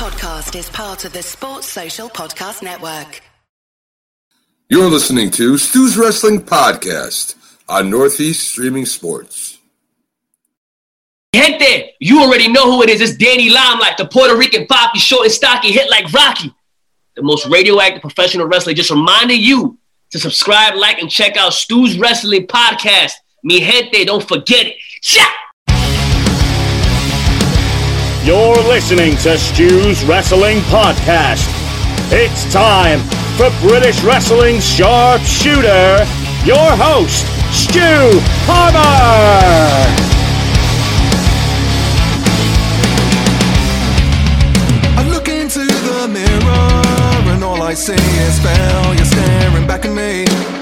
podcast is part of the Sports Social Podcast Network. You're listening to Stu's Wrestling Podcast on Northeast Streaming Sports. Gente, you already know who it is. It's Danny Limelight, the Puerto Rican poppy, short and stocky, hit like Rocky. The most radioactive professional wrestler. Just reminding you to subscribe, like, and check out Stu's Wrestling Podcast. Mi gente, don't forget it. Shot! You're listening to Stu's Wrestling Podcast. It's time for British Wrestling sharpshooter, your host, Stu Harmer. I look into the mirror and all I see is failure staring back at me.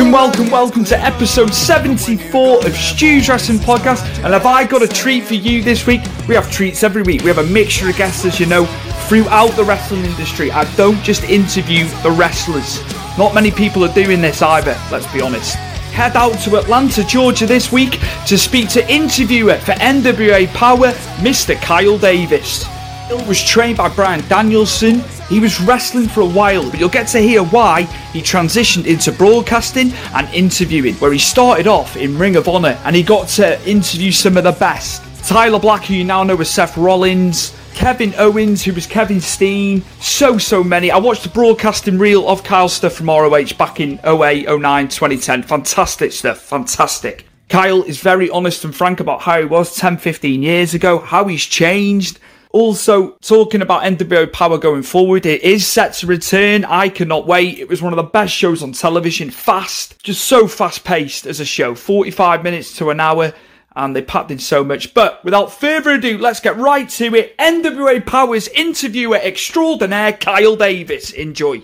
Welcome, welcome, welcome to episode 74 of Stu's Wrestling Podcast. And have I got a treat for you this week? We have treats every week. We have a mixture of guests, as you know, throughout the wrestling industry. I don't just interview the wrestlers. Not many people are doing this either, let's be honest. Head out to Atlanta, Georgia this week to speak to interviewer for NWA Powerrr, Mr. Kyle Davis. Bill was trained by Bryan Danielson. He was wrestling for a while, but you'll get to hear why he transitioned into broadcasting and interviewing, where he started off in Ring of Honor and he got to interview some of the best. Tyler Black, who you now know as Seth Rollins, Kevin Owens, who was Kevin Steen, so, so many. I watched the broadcasting reel of Kyle stuff from ROH back in 08, 09, 2010. Fantastic stuff, fantastic. Kyle is very honest and frank about how he was 10, 15 years ago, how he's changed. Also, talking about NWO Powerrr going forward, it is set to return. I cannot wait. It was one of the best shows on television. Fast, just so fast paced as a show. 45 minutes to an hour, and they packed in so much. But without further ado, let's get right to it. NWA Powerrr's interviewer extraordinaire, Kyle Davis. Enjoy.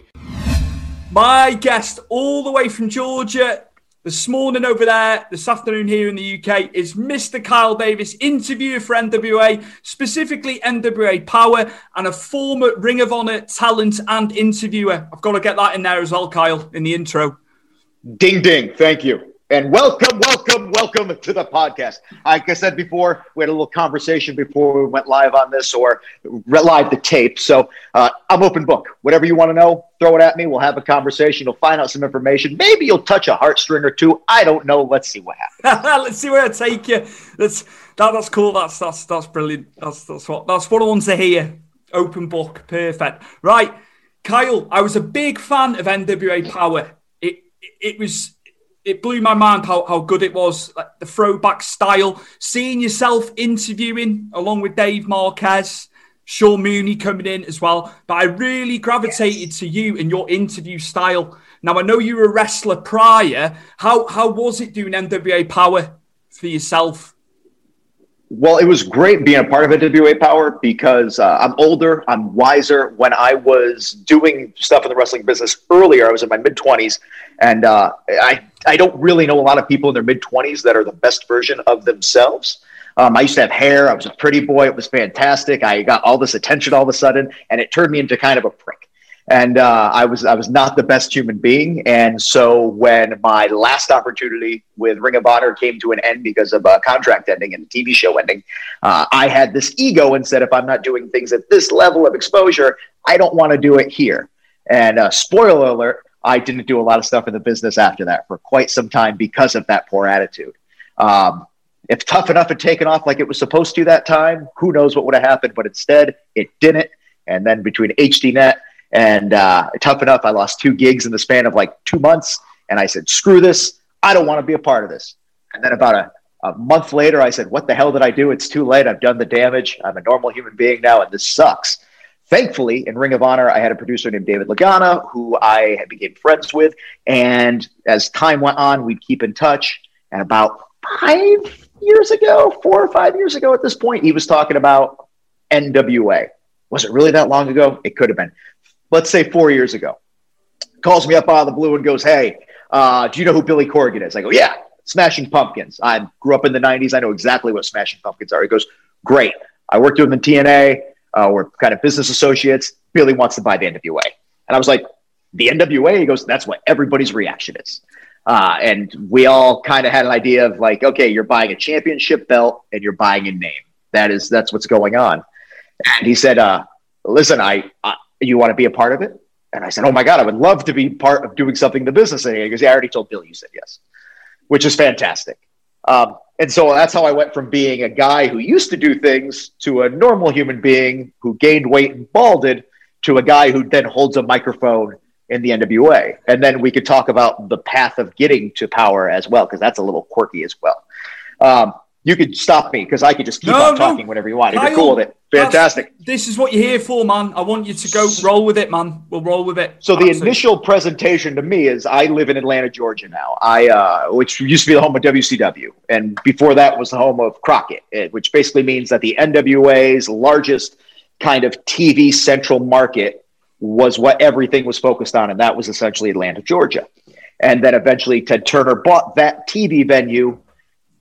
My guest, all the way from Georgia, this morning over there, this afternoon here in the UK, is Mr. Kyle Davis, interviewer for NWA, specifically NWA Powerrr, and a former Ring of Honor talent and interviewer. I've got to get that in there as well, Kyle, in the intro. Ding ding. Thank you. And welcome, welcome, welcome to the podcast. Like I said before, we had a little conversation before we went live on this or live the tape. So uh, I'm open book. Whatever you want to know, throw it at me. We'll have a conversation. You'll find out some information. Maybe you'll touch a heartstring or two. I don't know. Let's see what happens. Let's see where I take you. That's that, that's cool. That's that's that's brilliant. That's that's what that's what I want to hear. Open book, perfect. Right, Kyle. I was a big fan of NWA Powerrr. It it, it was it blew my mind how, how good it was, like the throwback style. Seeing yourself interviewing along with Dave Marquez, Sean Mooney coming in as well. But I really gravitated yes. to you and your interview style. Now I know you were a wrestler prior. How how was it doing NWA Powerrr for yourself? Well, it was great being a part of NWA Powerrr because uh, I'm older, I'm wiser. When I was doing stuff in the wrestling business earlier, I was in my mid 20s, and uh, I I don't really know a lot of people in their mid 20s that are the best version of themselves. Um, I used to have hair. I was a pretty boy. It was fantastic. I got all this attention all of a sudden, and it turned me into kind of a prick. And uh, I was I was not the best human being. And so when my last opportunity with Ring of Honor came to an end because of a contract ending and a TV show ending, uh, I had this ego and said, if I'm not doing things at this level of exposure, I don't want to do it here. And uh, spoiler alert, I didn't do a lot of stuff in the business after that for quite some time because of that poor attitude. Um, if tough enough had taken off like it was supposed to that time, who knows what would have happened? But instead, it didn't. And then between HDNet and uh, tough enough, I lost two gigs in the span of like two months. And I said, screw this. I don't want to be a part of this. And then about a, a month later, I said, what the hell did I do? It's too late. I've done the damage. I'm a normal human being now, and this sucks. Thankfully, in Ring of Honor, I had a producer named David Lagana who I became friends with. And as time went on, we'd keep in touch. And about five years ago, four or five years ago at this point, he was talking about NWA. Was it really that long ago? It could have been. Let's say four years ago. Calls me up out of the blue and goes, Hey, uh, do you know who Billy Corgan is? I go, Yeah, Smashing Pumpkins. I grew up in the 90s. I know exactly what Smashing Pumpkins are. He goes, Great. I worked with him in TNA uh, we're kind of business associates. Billy wants to buy the NWA. And I was like, the NWA? He goes, that's what everybody's reaction is. Uh, and we all kind of had an idea of like, okay, you're buying a championship belt and you're buying a name. That is that's what's going on. And he said, uh, "Listen, I, I you want to be a part of it?" And I said, "Oh my god, I would love to be part of doing something in the business." And he goes, "Yeah, I already told Bill you said yes," which is fantastic. Um, and so that's how I went from being a guy who used to do things to a normal human being who gained weight and balded to a guy who then holds a microphone in the NWA. And then we could talk about the path of getting to power as well, because that's a little quirky as well. Um, you could stop me because I could just keep No, on no. talking whenever you want. If you're cool with it. Fantastic. This is what you're here for, man. I want you to go roll with it, man. We'll roll with it. So the initial presentation to me is I live in Atlanta, Georgia now. I uh, which used to be the home of WCW, and before that was the home of Crockett, eh, which basically means that the NWA's largest kind of TV central market was what everything was focused on, and that was essentially Atlanta, Georgia. And then eventually Ted Turner bought that TV venue,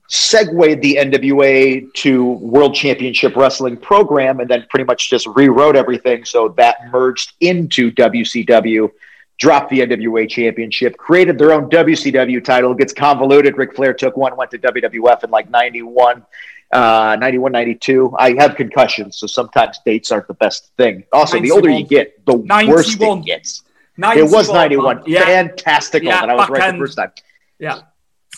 segued the NWA to World Championship Wrestling program, and then pretty much just rewrote everything. So that merged into WCW, dropped the NWA Championship, created their own WCW title. It gets convoluted. Ric Flair took one, went to WWF in like 91. Uh, 91, 92. I have concussions, so sometimes dates aren't the best thing. Also, the older you get, the worse 91. it gets. 91, It was 91. man. Yeah, Fantastical Yeah, that I was right the first time. yeah.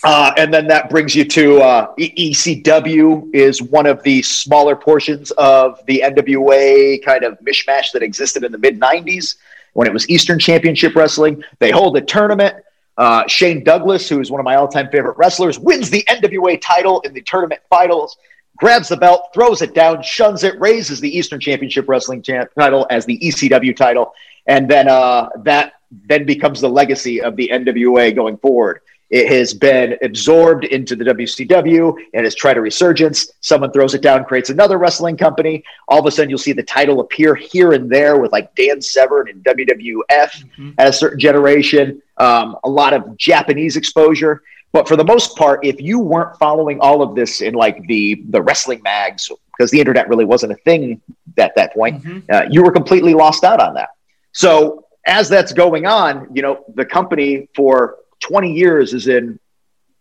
Uh, and then that brings you to uh, ECW is one of the smaller portions of the NWA kind of mishmash that existed in the mid 90s when it was Eastern Championship Wrestling. They hold a tournament. Uh, Shane Douglas, who is one of my all time favorite wrestlers, wins the NWA title in the tournament finals, grabs the belt, throws it down, shuns it, raises the Eastern Championship Wrestling champ- title as the ECW title. And then uh, that then becomes the legacy of the NWA going forward. It has been absorbed into the WCW and has tried a resurgence. Someone throws it down, creates another wrestling company. All of a sudden, you'll see the title appear here and there with like Dan Severn and WWF at a certain generation. Um, a lot of Japanese exposure. But for the most part, if you weren't following all of this in like the the wrestling mags, because the internet really wasn't a thing at that point, uh, you were completely lost out on that. So as that's going on, you know, the company for 20 years is in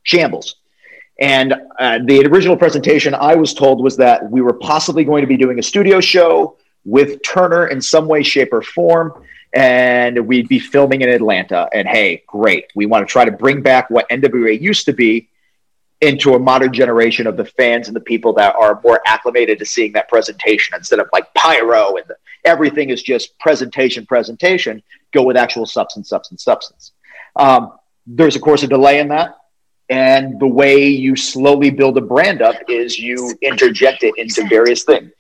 shambles. And uh, the original presentation I was told was that we were possibly going to be doing a studio show with Turner in some way, shape, or form. And we'd be filming in Atlanta. And hey, great. We want to try to bring back what NWA used to be into a modern generation of the fans and the people that are more acclimated to seeing that presentation instead of like pyro and the, everything is just presentation, presentation. Go with actual substance, substance, substance. Um, there's, of course, a delay in that. And the way you slowly build a brand up is you interject it into various things.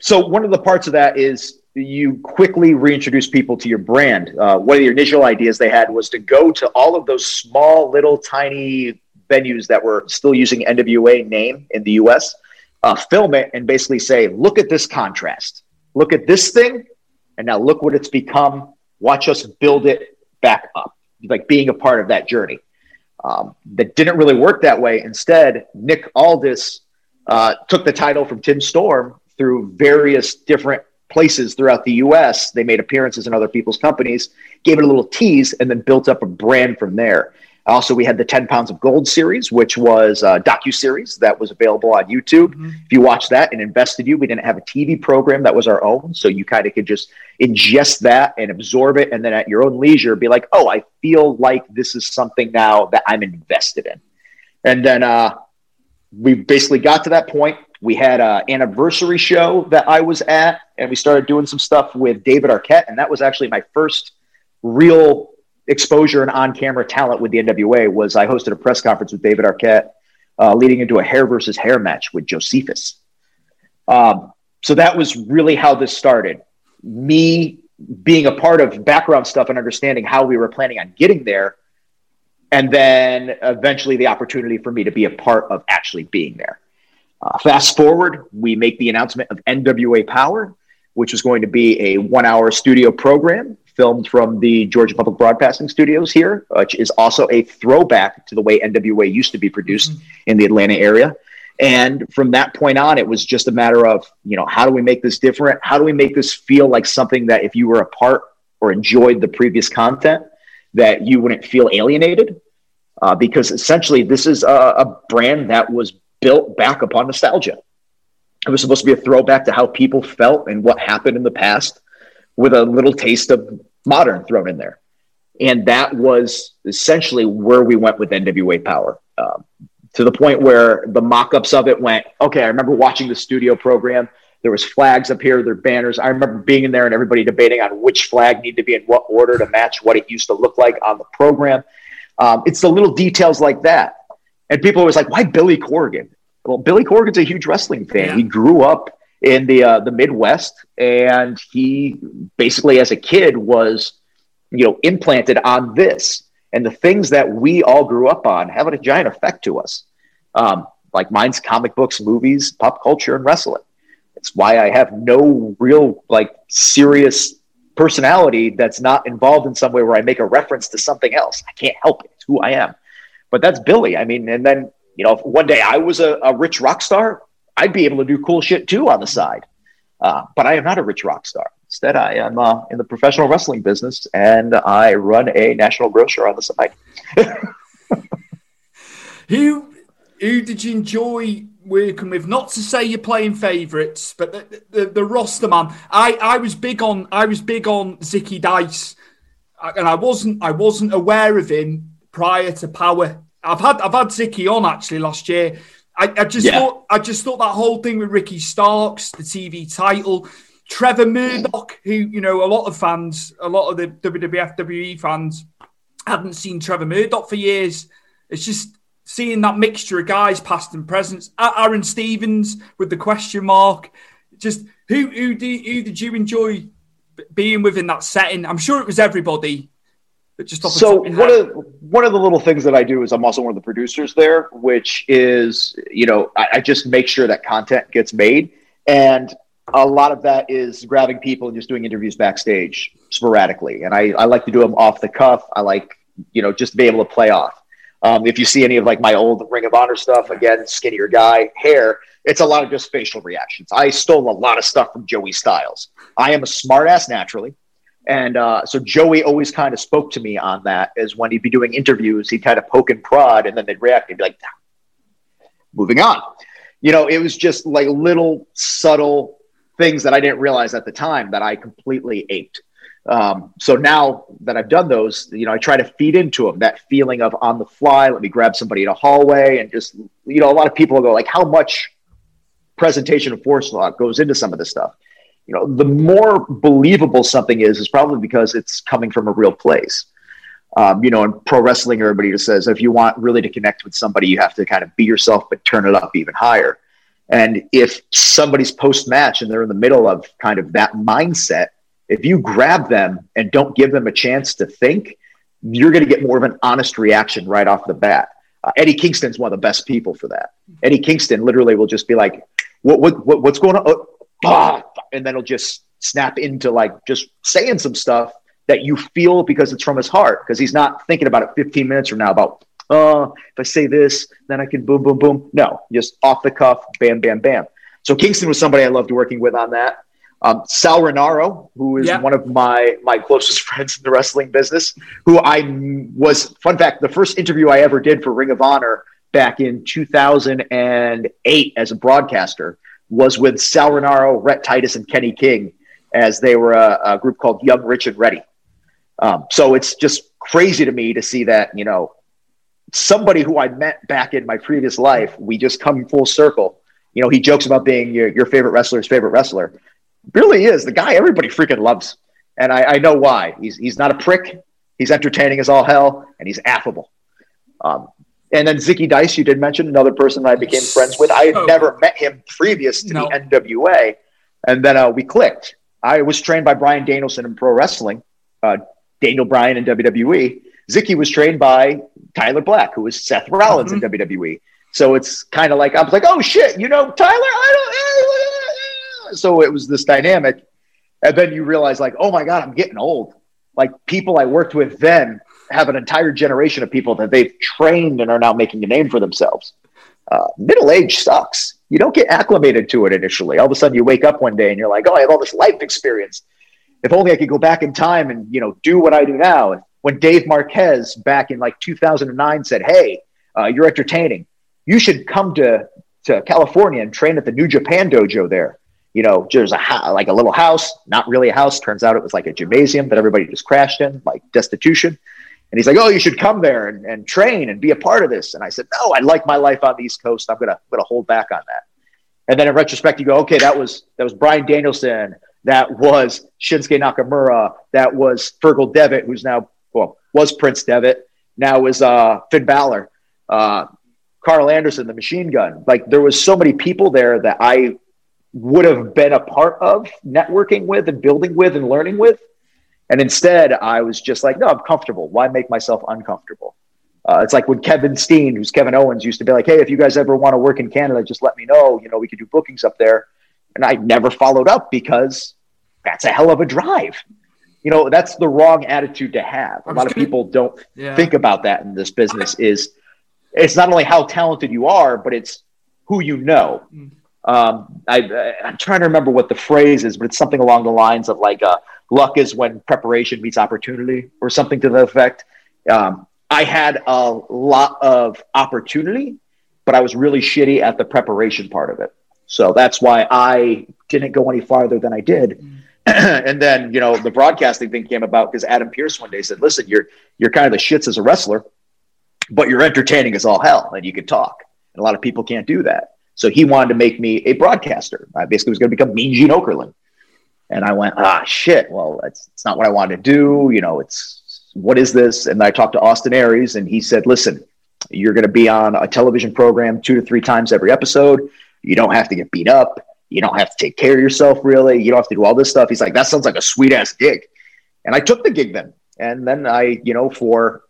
So, one of the parts of that is you quickly reintroduce people to your brand. Uh, one of the initial ideas they had was to go to all of those small, little, tiny venues that were still using NWA name in the US, uh, film it, and basically say, look at this contrast. Look at this thing, and now look what it's become. Watch us build it back up, like being a part of that journey. Um, that didn't really work that way. Instead, Nick Aldis uh, took the title from Tim Storm through various different places throughout the US. They made appearances in other people's companies, gave it a little tease, and then built up a brand from there. Also, we had the 10 Pounds of Gold series, which was a docu-series that was available on YouTube. If you watch that and invested you, we didn't have a TV program that was our own. So you kind of could just ingest that and absorb it. And then at your own leisure, be like, oh, I feel like this is something now that I'm invested in. And then uh, we basically got to that point. We had an anniversary show that I was at, and we started doing some stuff with David Arquette. And that was actually my first real exposure and on-camera talent with the NWA was I hosted a press conference with David Arquette, uh, leading into a hair versus hair match with Josephus. Um, so that was really how this started. Me being a part of background stuff and understanding how we were planning on getting there, and then eventually the opportunity for me to be a part of actually being there. Uh, fast forward, we make the announcement of NWA Powerrr, which was going to be a one-hour studio program filmed from the Georgia Public Broadcasting Studios here, which is also a throwback to the way NWA used to be produced in the Atlanta area. And from that point on, it was just a matter of, you know, how do we make this different? How do we make this feel like something that if you were a part or enjoyed the previous content, that you wouldn't feel alienated? Uh, because essentially, this is a, a brand that was built back upon nostalgia. It was supposed to be a throwback to how people felt and what happened in the past with a little taste of modern thrown in there. And that was essentially where we went with NWA Powerrr. Um, to the point where the mock-ups of it went, okay, I remember watching the studio program. There was flags up here, there banners. I remember being in there and everybody debating on which flag needed to be in what order to match what it used to look like on the program. Um, it's the little details like that. And people always like, why Billy Corgan? Well, Billy Corgan's a huge wrestling fan. Yeah. He grew up in the uh, the Midwest, and he basically, as a kid, was you know implanted on this. And the things that we all grew up on have a giant effect to us. Um, like mine's comic books, movies, pop culture, and wrestling. It's why I have no real like serious personality that's not involved in some way where I make a reference to something else. I can't help it. It's who I am. But that's Billy. I mean, and then, you know, one day I was a, a rich rock star, I'd be able to do cool shit too on the side. Uh, but I am not a rich rock star. Instead, I am uh, in the professional wrestling business and I run a national grocer on the side. who, who did you enjoy working with. Not to say you're playing favourites, but the, the, the, roster man. I, I was big on I was big on Zicky Dice, and I wasn't I wasn't aware of him prior to Powerrr. I've had I've had Zicky on actually last year. I, I just yeah. thought I just thought that whole thing with Ricky Starks, the TV title, Trevor Murdoch, who you know a lot of fans, a lot of the WWF WWE fans hadn't seen Trevor Murdoch for years. It's just seeing that mixture of guys, past and present. Aaron Stevens with the question mark. Just who who did who did you enjoy being within that setting? I'm sure it was everybody. So one of one of the little things that I do is I'm also one of the producers there, which is you know I, I just make sure that content gets made, and a lot of that is grabbing people and just doing interviews backstage sporadically. And I, I like to do them off the cuff. I like you know just to be able to play off. Um, if you see any of like my old Ring of Honor stuff, again, skinnier guy, hair, it's a lot of just facial reactions. I stole a lot of stuff from Joey Styles. I am a smartass naturally. And uh, so Joey always kind of spoke to me on that as when he'd be doing interviews, he'd kind of poke and prod and then they'd react and be like, moving on. You know, it was just like little subtle things that I didn't realize at the time that I completely aped. Um, so now that I've done those, you know, I try to feed into them that feeling of on the fly. Let me grab somebody in a hallway and just, you know, a lot of people go like, how much presentation of forethought goes into some of this stuff? You know, the more believable something is, is probably because it's coming from a real place. Um, you know, in pro wrestling, everybody just says if you want really to connect with somebody, you have to kind of be yourself, but turn it up even higher. And if somebody's post match and they're in the middle of kind of that mindset, if you grab them and don't give them a chance to think, you're going to get more of an honest reaction right off the bat. Uh, Eddie Kingston's one of the best people for that. Eddie Kingston literally will just be like, "What, what, what what's going on?" Oh, ah, and then he'll just snap into like just saying some stuff that you feel because it's from his heart because he's not thinking about it 15 minutes from now about oh if i say this then i can boom boom boom. No just off the cuff bam bam bam. So kingston was somebody i loved working with on that. Um, Sal Rinauro, who is yeah. one of my my closest friends in the wrestling business, who I was fun fact the first interview I ever did for Ring of Honor back in 2008 as a broadcaster was with Sal Rinauro, Rhett Titus, and Kenny King as they were a, a group called Young, Rich, and Ready. Um, so it's just crazy to me to see that you know somebody who I met back in my previous life, we just come full circle. You know, he jokes about being your, your favorite wrestler's favorite wrestler really is the guy everybody freaking loves. And I, I, know why. He's, he's not a prick. He's entertaining as all hell, and he's affable. Um, and then Zicky Dice, you did mention another person that I became friends with. I had oh. never met him previous to no. the NWA, and then uh, we clicked. I was trained by Bryan Danielson in pro wrestling, uh, Daniel Bryan in WWE. Zicky was trained by Tyler Black, who was Seth Rollins mm-hmm. in WWE. So it's kind of like I was like, oh shit, you know Tyler? I don't so it was this dynamic. And then you realize, like, oh my God, I'm getting old. Like people I worked with then have an entire generation of people that they've trained and are now making a name for themselves. Uh, middle age sucks. You don't get acclimated to it initially. All of a sudden, you wake up one day and you're like, "Oh, I have all this life experience. If only I could go back in time and you know do what I do now." When Dave Marquez back in like 2009 said, "Hey, uh, you're entertaining. You should come to to California and train at the New Japan dojo there. You know, there's a like a little house, not really a house. Turns out it was like a gymnasium that everybody just crashed in, like destitution. And he's like, "Oh, you should come there and, and train and be a part of this." And I said, "No, I like my life on the East Coast. I'm gonna I'm gonna hold back on that." And then in retrospect, you go, "Okay, that was that was Bryan Danielson, that was Shinsuke Nakamura, that was Fergal Devitt, who's now well was Prince Devitt, now is uh, Finn Balor, uh, Karl Anderson, the Machine Gun. Like there was so many people there that I would have been a part of networking with and building with and learning with." And instead, I was just like, no, I'm comfortable. Why make myself uncomfortable? Uh, it's like when Kevin Steen, who's Kevin Owens, used to be like, hey, if you guys ever want to work in Canada, just let me know. You know, we could do bookings up there. And I never followed up because that's a hell of a drive. You know, that's the wrong attitude to have. A lot of people don't Yeah. think about that in this business is it's not only how talented you are, but it's who you know. Um, I, I, I'm trying to remember what the phrase is, but it's something along the lines of like, uh, luck is when preparation meets opportunity or something to the effect. Um, I had a lot of opportunity, but I was really shitty at the preparation part of it. So that's why I didn't go any farther than I did. and then, you know, the broadcasting thing came about because Adam Pearce one day said, listen, you're, you're kind of the shits as a wrestler, but you're entertaining as all hell and you can talk. And a lot of people can't do that. So he wanted to make me a broadcaster. I basically was going to become Mean Gene Okerlund. And I went, ah, shit. Well, that's it's not what I wanted to do. You know, it's what is this? And I talked to Austin Aries, and he said, listen, you're going to be on a television program two to three times every episode. You don't have to get beat up. You don't have to take care of yourself, really. You don't have to do all this stuff. He's like, that sounds like a sweet ass gig. And I took the gig then. And then I, you know, for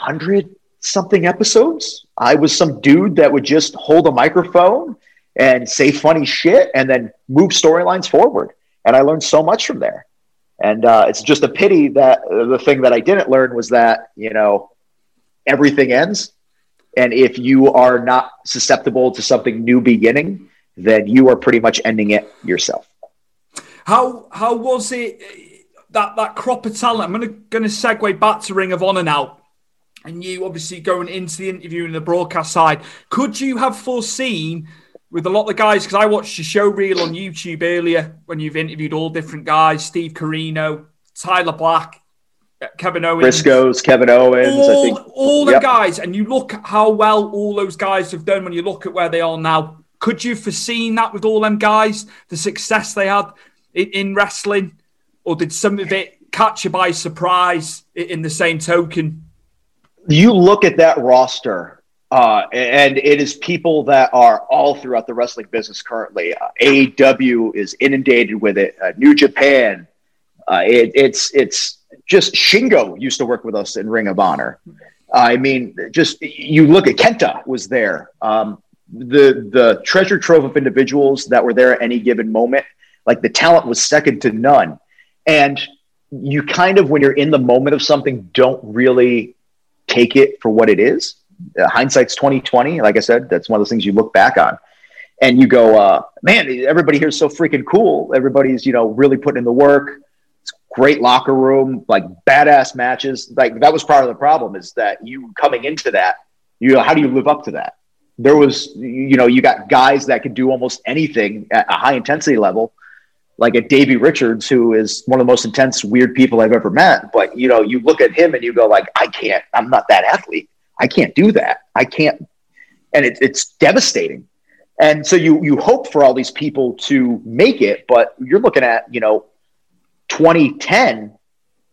100 something episodes, I was some dude that would just hold a microphone and say funny shit and then move storylines forward. And I learned so much from there. And uh, it's just a pity that uh, the thing that I didn't learn was that, you know, everything ends. And if you are not susceptible to something new beginning, then you are pretty much ending it yourself. How how was it that that crop of talent? I'm gonna gonna segue back to Ring of Honor now. And you obviously going into the interview and the broadcast side, could you have foreseen with a lot of the guys? Because I watched your show reel on YouTube earlier when you've interviewed all different guys: Steve Corino, Tyler Black, uh, Kevin Owens, Briscoes, Kevin Owens, I all, think. all the Yep. guys, and you look at how well all those guys have done when you look at where they are now. Could you have foreseen that with all them guys, the success they had in, in wrestling, or did some of it catch you by surprise in the same token? you look at that roster, uh, and it is people that are all throughout the wrestling business currently. Uh, AEW is inundated with it. Uh, New Japan, uh, it, it's it's just Shingo used to work with us in Ring of Honor. I mean, just you look at Kenta was there. Um, the the treasure trove of individuals that were there at any given moment, like the talent was second to none, and you kind of when you're in the moment of something don't really take it for what it is. Uh, hindsight's twenty twenty. Like I said, that's one of those things you look back on, and you go, uh, "Man, everybody here's so freaking cool. Everybody's you know really putting in the work. It's great locker room, like badass matches. Like that was part of the problem is that you coming into that, you know, how do you live up to that? There was, you know, you got guys that could do almost anything at a high intensity level, like a Davey Richards, who is one of the most intense, weird people I've ever met. But you know, you look at him and you go, like, I can't. I'm not that athlete. I can't do that. I can't. And it, it's devastating. And so you you hope for all these people to make it, but you're looking at you know 2010.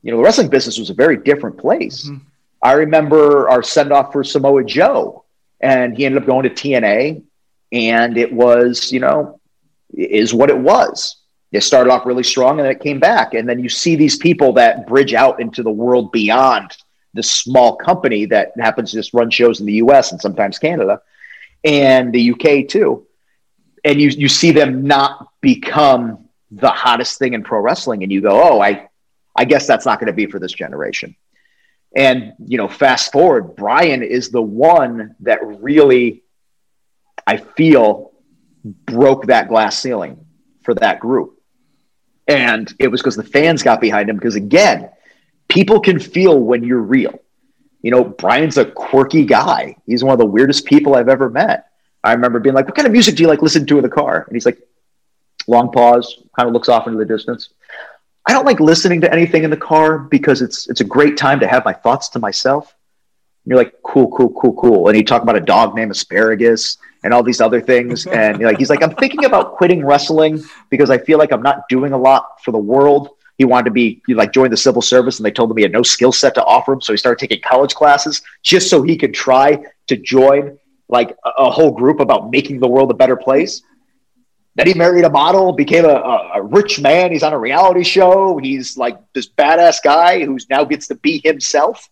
You know, the wrestling business was a very different place. Mm-hmm. I remember our send off for Samoa Joe, and he ended up going to TNA, and it was you know is what it was. It started off really strong and then it came back. And then you see these people that bridge out into the world beyond the small company that happens to just run shows in the US and sometimes Canada and the UK too. And you, you see them not become the hottest thing in pro wrestling. And you go, oh, I, I guess that's not going to be for this generation. And, you know, fast forward, Bryan is the one that really, I feel, broke that glass ceiling for that group. And it was because the fans got behind him. Because again, people can feel when you're real. You know, Bryan's a quirky guy. He's one of the weirdest people I've ever met. I remember being like, "What kind of music do you like listen to in the car?" And he's like, long pause, kind of looks off into the distance. I don't like listening to anything in the car because it's it's a great time to have my thoughts to myself. And you're like, cool, cool, cool, cool. And he talked about a dog named Asparagus and all these other things. And like he's like, I'm thinking about quitting wrestling because I feel like I'm not doing a lot for the world. He wanted to be like join the civil service, and they told him he had no skill set to offer him. So he started taking college classes just so he could try to join like a, a whole group about making the world a better place. Then he married a model, became a, a, a, rich man. He's on a reality show. He's like this badass guy who's now gets to be himself.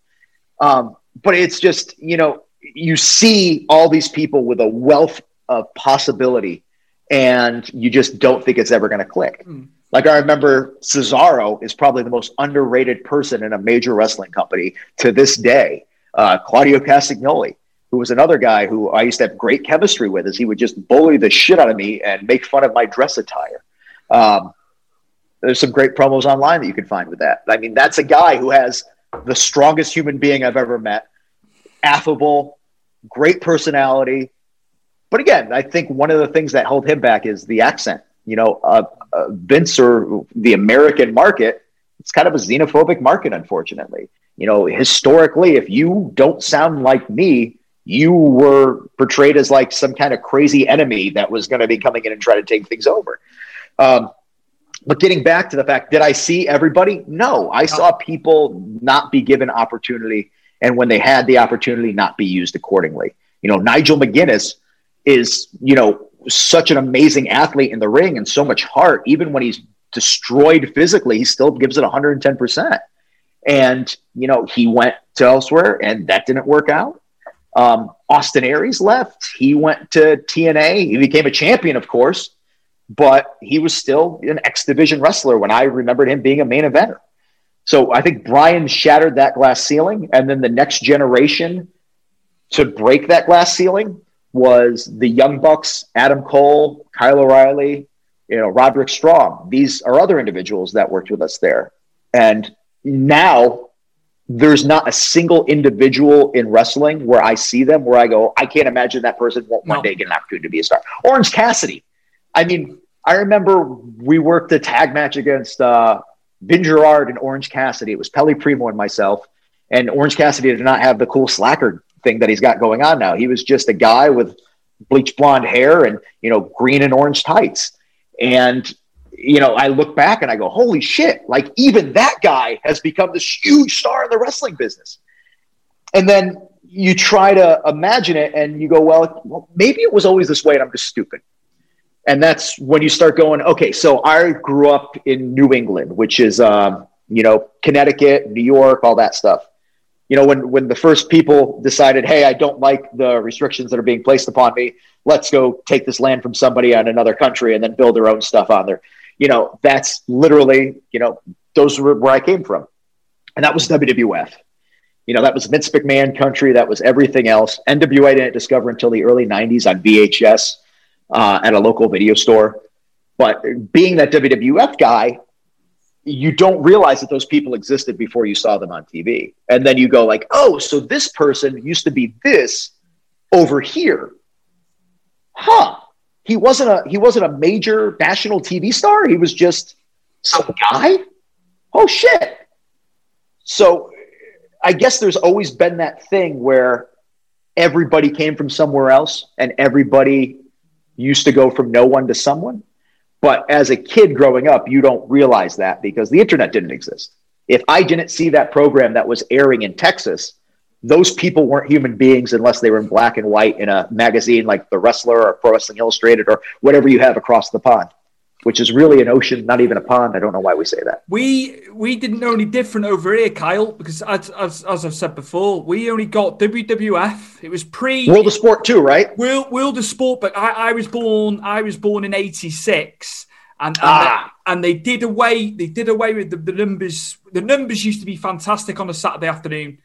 Um, but it's just, you know, you see all these people with a wealth of possibility and you just don't think it's ever going to click. Mm. Like I remember Cesaro is probably the most underrated person in a major wrestling company to this day. Uh, Claudio Castagnoli who was another guy who I used to have great chemistry with, is he would just bully the shit out of me and make fun of my dress attire. Um, there's some great promos online that you can find with that. I mean, that's a guy who has the strongest human being I've ever met, affable, great personality. But again, I think one of the things that held him back is the accent. You know, uh, uh, Vince or the American market, it's kind of a xenophobic market, unfortunately. You know, historically, if you don't sound like me, you were portrayed as like some kind of crazy enemy that was going to be coming in and try to take things over. Um, but getting back to the fact, did I see everybody? No, I saw people not be given opportunity, and when they had the opportunity, not be used accordingly. You know, Nigel McGuinness is, you know, such an amazing athlete in the ring and so much heart. Even when he's destroyed physically, he still gives it 110%. And, you know, he went to elsewhere and that didn't work out. Um, Austin Aries left. He went to TNA. He became a champion, of course, but he was still an X Division wrestler when I remembered him being a main eventer. So I think Bryan shattered that glass ceiling. And then the next generation to break that glass ceiling was the Young Bucks, Adam Cole, Kyle O'Reilly, you know, Roderick Strong. These are other individuals that worked with us there. And now there's not a single individual in wrestling where I see them where I go, I can't imagine that person won't no. one day get an opportunity to be a star. Orange Cassidy. I mean, I remember we worked a tag match against uh, Vin Gerard and Orange Cassidy. It was Pelle Primo and myself. And Orange Cassidy did not have the cool slacker thing that he's got going on now. He was just a guy with bleach blonde hair and, you know, green and orange tights. And you know, I look back and I go, holy shit, like even that guy has become this huge star in the wrestling business. And then you try to imagine it and you go, well, well maybe it was always this way and I'm just stupid. And that's when you start going, okay, so I grew up in New England, which is, um, you know, Connecticut, New York, all that stuff. You know, when, when the first people decided, hey, I don't like the restrictions that are being placed upon me, let's go take this land from somebody in another country and then build their own stuff on there you know, that's literally, you know, those were where I came from. And that was WWF. You know, that was Vince McMahon country. That was everything else. NWA didn't discover until the early 90s on VHS uh, at a local video store. But being that WWF guy, you don't realize that those people existed before you saw them on TV. And then you go like, oh, so this person used to be this over here. Huh he wasn't a he wasn't a major national TV star. He was just some guy. Oh shit. So I guess there's always been that thing where everybody came from somewhere else and everybody used to go from no one to someone. But as a kid growing up, you don't realize that because the internet didn't exist. If I didn't see that program that was airing in Texas, those people weren't human beings unless they were in black and white in a magazine like The Wrestler or Pro Wrestling Illustrated or whatever you have across the pond, which is really an ocean, not even a pond. I don't know why we say that. We we didn't know any different over here, Kyle, because as, as, as I've said before, we only got WWF. It was pre World of Sport too, right? World World of Sport, but I, I was born I was born in '86. And, and, ah. they, and they did away they did away with the, the numbers the numbers used to be fantastic on a saturday afternoon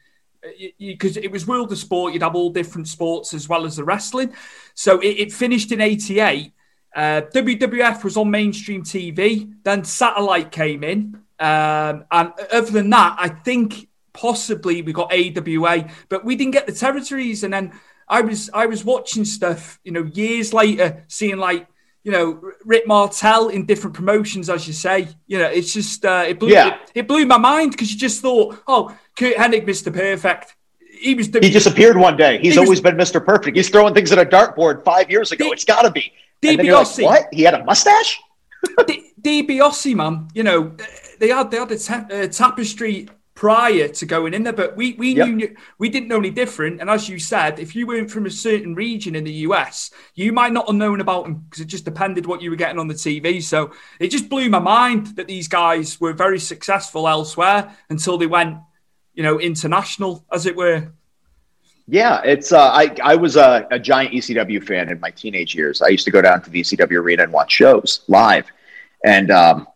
because it was World of Sport, you'd have all different sports as well as the wrestling. So it, it finished in '88. Uh, WWF was on mainstream TV. Then satellite came in, um, and other than that, I think possibly we got AWA, but we didn't get the territories. And then I was I was watching stuff, you know, years later, seeing like you know Rick Martel in different promotions, as you say. You know, it's just uh, it blew Yeah. it, it blew my mind because you just thought, oh, Curt Hennig, Mister Perfect. He was the He disappeared one day. He's He was- always been Mr. Perfect. He's throwing things at a dartboard five years ago. D- it's got to be. Then like, DiBiase. what? He had a mustache? D- DiBiase, man. You know, they had they had a ta- uh, tapestry prior to going in there, but we we Yep. knew we didn't know any different. And as you said, if you weren't from a certain region in the US, you might not have known about them because it just depended what you were getting on the TV. So it just blew my mind that these guys were very successful elsewhere until they went, you know, international, as it were. Yeah, it's. Uh, I I was a, a giant ECW fan in my teenage years. I used to go down to the ECW arena and watch shows live, and um,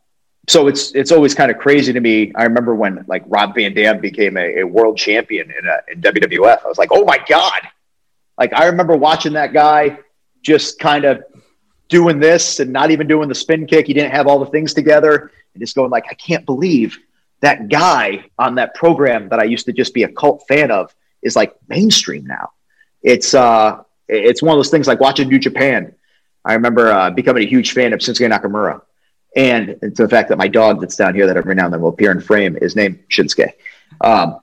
so it's it's always kind of crazy to me. I remember when like Rob Van Dam became a, a world champion in, a, in WWF. I was like, oh my god! Like I remember watching that guy just kind of doing this and not even doing the spin kick. He didn't have all the things together, and just going like, I can't believe that guy on that program that I used to just be a cult fan of is like mainstream now. It's uh, it's one of those things like watching New Japan. I remember uh, becoming a huge fan of Shinsuke Nakamura, and it's the fact that my dog that's down here that every now and then will appear in frame is named Shinsuke. Um,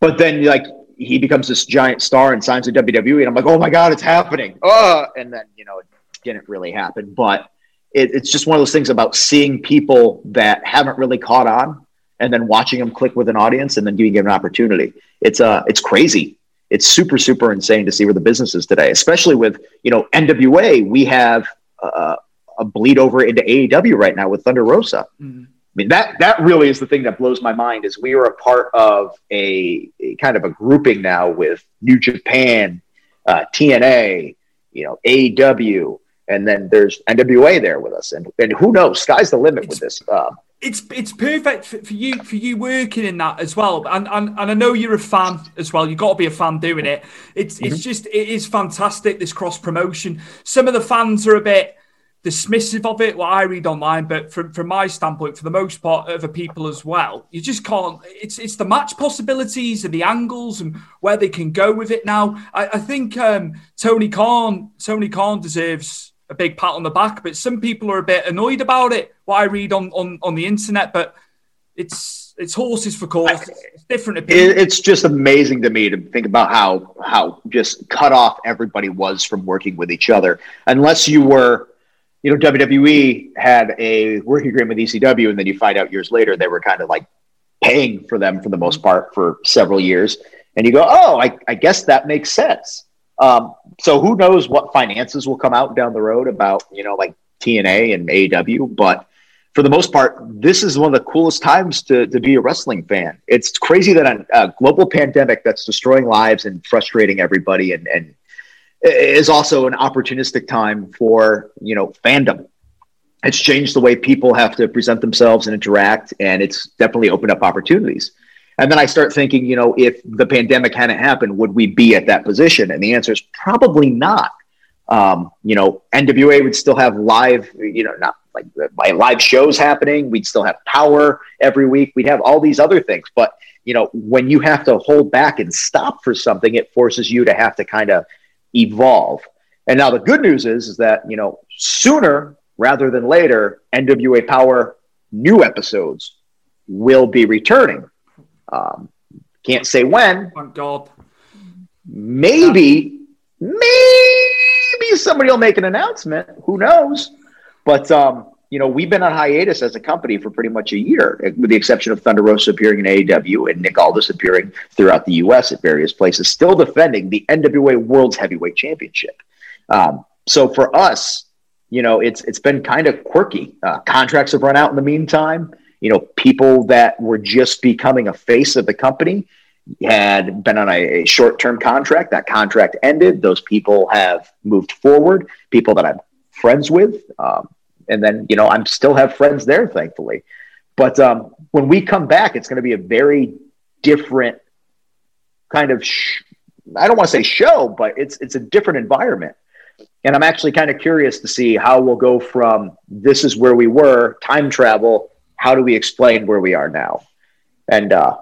but then like he becomes this giant star and signs with WWE, and I'm like, oh my god, it's happening! Uh, and then you know it didn't really happen, but it, it's just one of those things about seeing people that haven't really caught on and then watching them click with an audience and then giving them an opportunity. It's uh it's crazy. It's super super insane to see where the business is today, especially with you know NWA. We have uh, a bleed over into AEW right now with Thunder Rosa. I mean that that really is the thing that blows my mind. Is we are a part of a, a kind of a grouping now with New Japan, uh, TNA, you know AEW, and then there's NWA there with us, and and who knows? Sky's the limit with this. Uh, it's it's perfect for, for you for you working in that as well. And, and and i know you're a fan as well. You've got to be a fan doing it. It's it's just it is fantastic this cross promotion some of the fans are a bit dismissive of it what i read online but from from my standpoint for the most part other people as well you just can't it's it's the match possibilities and the angles and where they can go with it now. I, I think um tony khan tony khan deserves a big pat on the back but some people are a bit annoyed about it what i read on on, on the internet but it's it's horses for course it's different opinions. it's just amazing to me to think about how how just cut off everybody was from working with each other. Unless you were you know wwe had a working agreement with ecw and then you find out years later they were kind of like paying for them for the most part for several years and you go oh i, I guess that makes sense. Um, so who knows what finances will come out down the road about you know like tna and aew but for the most part, this is one of the coolest times to, to be a wrestling fan. It's crazy that a, a global pandemic that's destroying lives and frustrating everybody and, and is also an opportunistic time for, you know, fandom. It's changed the way people have to present themselves and interact, and it's definitely opened up opportunities. And then I start thinking, you know, if the pandemic hadn't happened, would we be at that position? And the answer is probably not. Um, you know, NWA would still have live, you know, not like like live shows happening. We'd still have power every week. We'd have all these other things. But, you know, when you have to hold back and stop for something, it forces you to have to kind of evolve. And now the good news is, is that, you know, sooner rather than later, NWA Powerrr new episodes will be returning. Um, can't say when. Maybe, maybe somebody will make an announcement. Who knows? But um, you know, we've been on hiatus as a company for pretty much a year, with the exception of Thunder Rosa appearing in AEW and Nick Aldis appearing throughout the U.S. at various places, still defending the NWA World's Heavyweight Championship. Um, so for us, you know, it's it's been kind of quirky. Uh, contracts have run out in the meantime. You know, people that were just becoming a face of the company had been on a, a short-term contract. That contract ended. Those people have moved forward. People that I'm friends with, um, and then you know I'm still have friends there, thankfully. But um, when we come back, it's going to be a very different kind of. Sh- I don't want to say show, but it's it's a different environment. And I'm actually kind of curious to see how we'll go from this is where we were, time travel. How do we explain where we are now? And uh,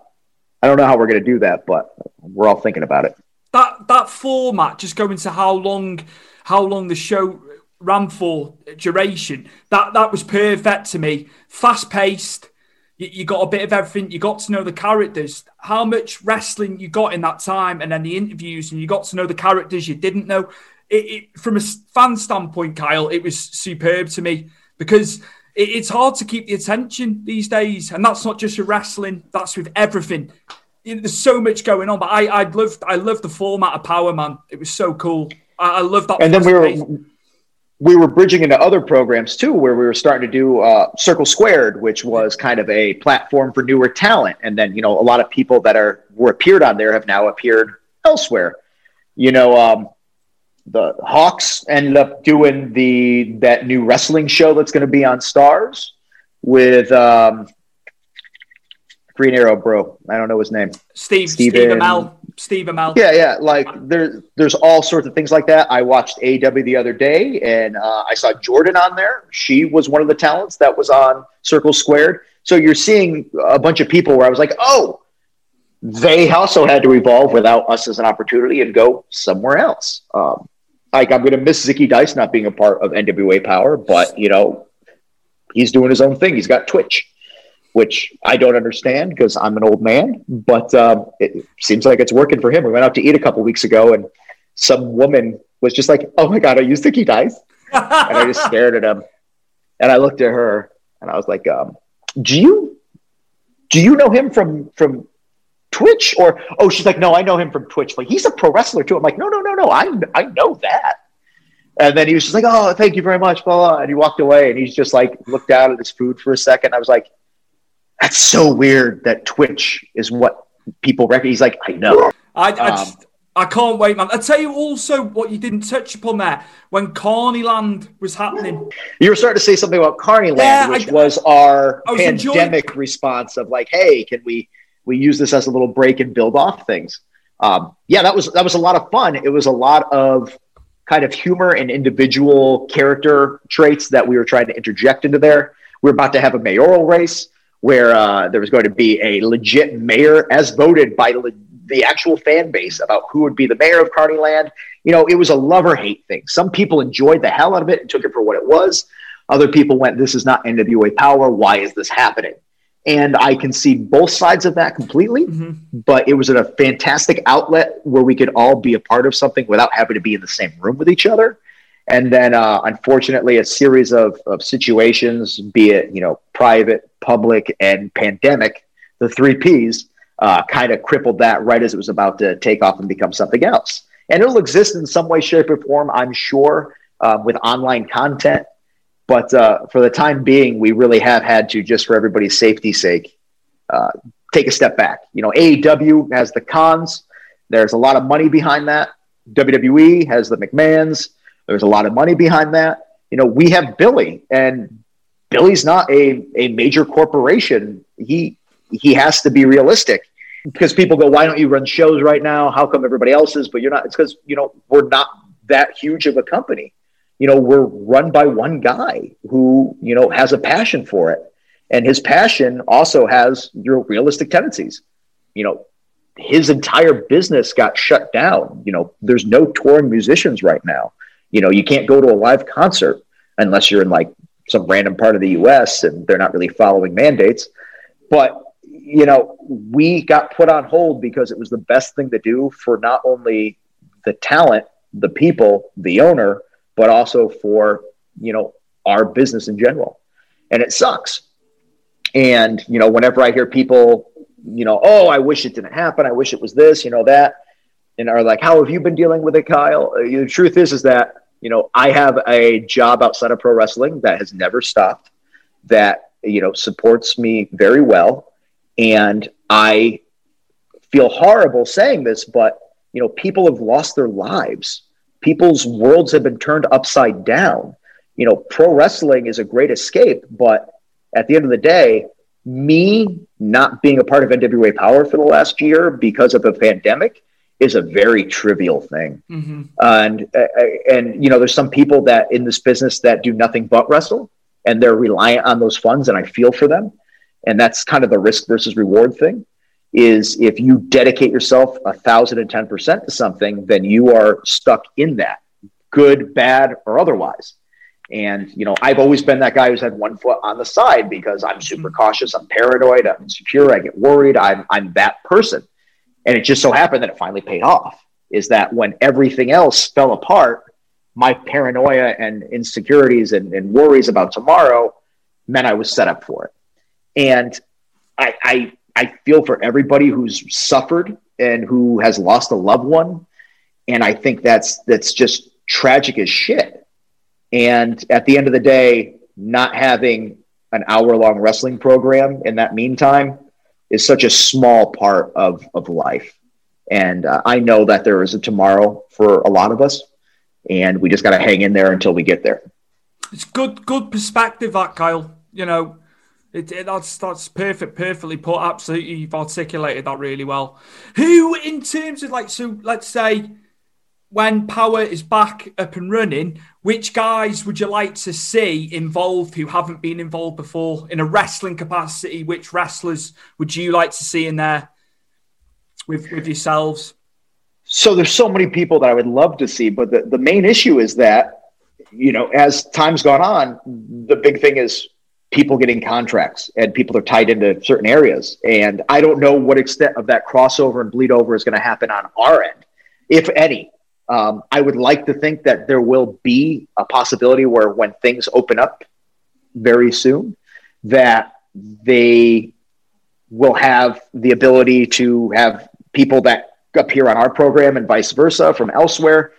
I don't know how we're going to do that, but we're all thinking about it. that that format, just going to how long how long the show ran for duration, that that was perfect to me. Fast paced. You, you got a bit of everything. You got to know the characters. How much wrestling you got in that time, and then the interviews, and you got to know the characters you didn't know. It, it, from a fan standpoint, Kyle, it was superb to me because it's hard to keep the attention these days, and that's not just with wrestling. That's with everything. There's so much going on, but I I loved I loved the format of Powerrr Man. It was so cool. I, I love that. And then we were we were bridging into other programs too, where we were starting to do uh, Circle Squared, which was kind of a platform for newer talent. And then, you know, a lot of people that are were appeared on there have now appeared elsewhere. You know, um, the Hawks ended up doing the that new wrestling show that's going to be on Starz with um, Green Arrow, bro. I don't know his name. Steve Steven, Steve Amell. Steve Amell. Yeah, yeah. Like there, there's all sorts of things like that. I watched AEW the other day, and uh, I saw Jordan on there. She was one of the talents that was on Circle Squared. So you're seeing a bunch of people where I was like, oh, they also had to evolve without us as an opportunity and go somewhere else. Um, like I'm going to miss Zicky Dice not being a part of NWA Powerrr, but you know, he's doing his own thing. He's got Twitch which I don't understand because I'm an old man, but um, it seems like it's working for him. We went out to eat a couple weeks ago, and some woman was just like, "Oh my god, are you sticky dice?" and I just stared at him, and I looked at her, and I was like, um, "Do you do you know him from from Twitch?" Or oh, she's like, "No, I know him from Twitch. Like he's a pro wrestler too." I'm like, "No, no, no, no, I I know that." And then he was just like, "Oh, thank you very much," blah, blah, and he walked away, and he's just like looked down at his food for a second. I was like that's so weird that Twitch is what people reckon. He's like, I know. I, I, um, just, I can't wait, man. I'll tell you also what you didn't touch upon there when Carnyland was happening. You were starting to say something about Carnyland, yeah, which I, was our was pandemic enjoying... response of like, hey, can we we use this as a little break and build off things? Um, yeah, that was that was a lot of fun. It was a lot of kind of humor and individual character traits that we were trying to interject into there. We we're about to have a mayoral race where uh, there was going to be a legit mayor as voted by le- the actual fan base about who would be the mayor of Carnyland. You know, it was a love or hate thing. Some people enjoyed the hell out of it and took it for what it was. Other people went, this is not NWA Powerrr. Why is this happening? And I can see both sides of that completely, mm-hmm. but it was a fantastic outlet where we could all be a part of something without having to be in the same room with each other. And then, uh, unfortunately, a series of, of situations, be it you know private, public, and pandemic, the three P's, uh, kind of crippled that right as it was about to take off and become something else. And it'll exist in some way, shape, or form, I'm sure, uh, with online content. But uh, for the time being, we really have had to, just for everybody's safety sake, uh, take a step back. You know, AEW has the Khans. There's a lot of money behind that. WWE has the McMahons. There's a lot of money behind that. You know, we have Billy, and Billy's not a, a major corporation. He he has to be realistic because people go, why don't you run shows right now? How come everybody else is, but you're not? It's because you know we're not that huge of a company. You know, we're run by one guy who you know has a passion for it, and his passion also has your realistic tendencies. You know, his entire business got shut down. You know, there's no touring musicians right now. You know, you can't go to a live concert unless you're in like some random part of the US and they're not really following mandates. But, you know, we got put on hold because it was the best thing to do for not only the talent, the people, the owner, but also for, you know, our business in general. And it sucks. And, you know, whenever I hear people, you know, oh, I wish it didn't happen. I wish it was this, you know, that, and are like, how have you been dealing with it, Kyle? Uh, the truth is, is that you know, I have a job outside of pro wrestling that has never stopped, that, you know, supports me very well. And I feel horrible saying this, but, you know, people have lost their lives. People's worlds have been turned upside down. You know, pro wrestling is a great escape, but at the end of the day, me not being a part of NWA Powerrr for the last year because of a pandemic is a very trivial thing. Mm-hmm. and uh, and you know, there's some people that in this business that do nothing but wrestle, and they're reliant on those funds, and I feel for them. And that's kind of the risk versus reward thing. Is if you dedicate yourself a thousand and ten percent to something, then you are stuck in that, good, bad, or otherwise. And you know, I've always been that guy who's had one foot on the side because I'm mm-hmm. super cautious, I'm paranoid, I'm insecure, I get worried, I'm I'm that person. And it just so happened that it finally paid off. Is that when everything else fell apart, my paranoia and insecurities and, and worries about tomorrow meant I was set up for it. And I, I I feel for everybody who's suffered and who has lost a loved one. And I think that's that's just tragic as shit. And at the end of the day, not having an hour long wrestling program in that meantime is such a small part of, of life. And uh, I know that there is a tomorrow for a lot of us, and we just got to hang in there until we get there. It's good, good perspective, that Kyle. You know, it, it, that's that's perfect, perfectly put. Absolutely, you've articulated that really well. Who, in terms of like, so let's say when Powerrr is back up and running, which guys would you like to see involved who haven't been involved before in a wrestling capacity? Which wrestlers would you like to see in there with with yourselves? So there's so many people that I would love to see, but the, the main issue is that, you know, as time's gone on, the big thing is people getting contracts and people are tied into certain areas. And I don't know what extent of that crossover and bleed over is going to happen on our end, if any. Um, I would like to think that there will be a possibility where when things open up very soon, that they will have the ability to have people that appear on our program and vice versa from elsewhere.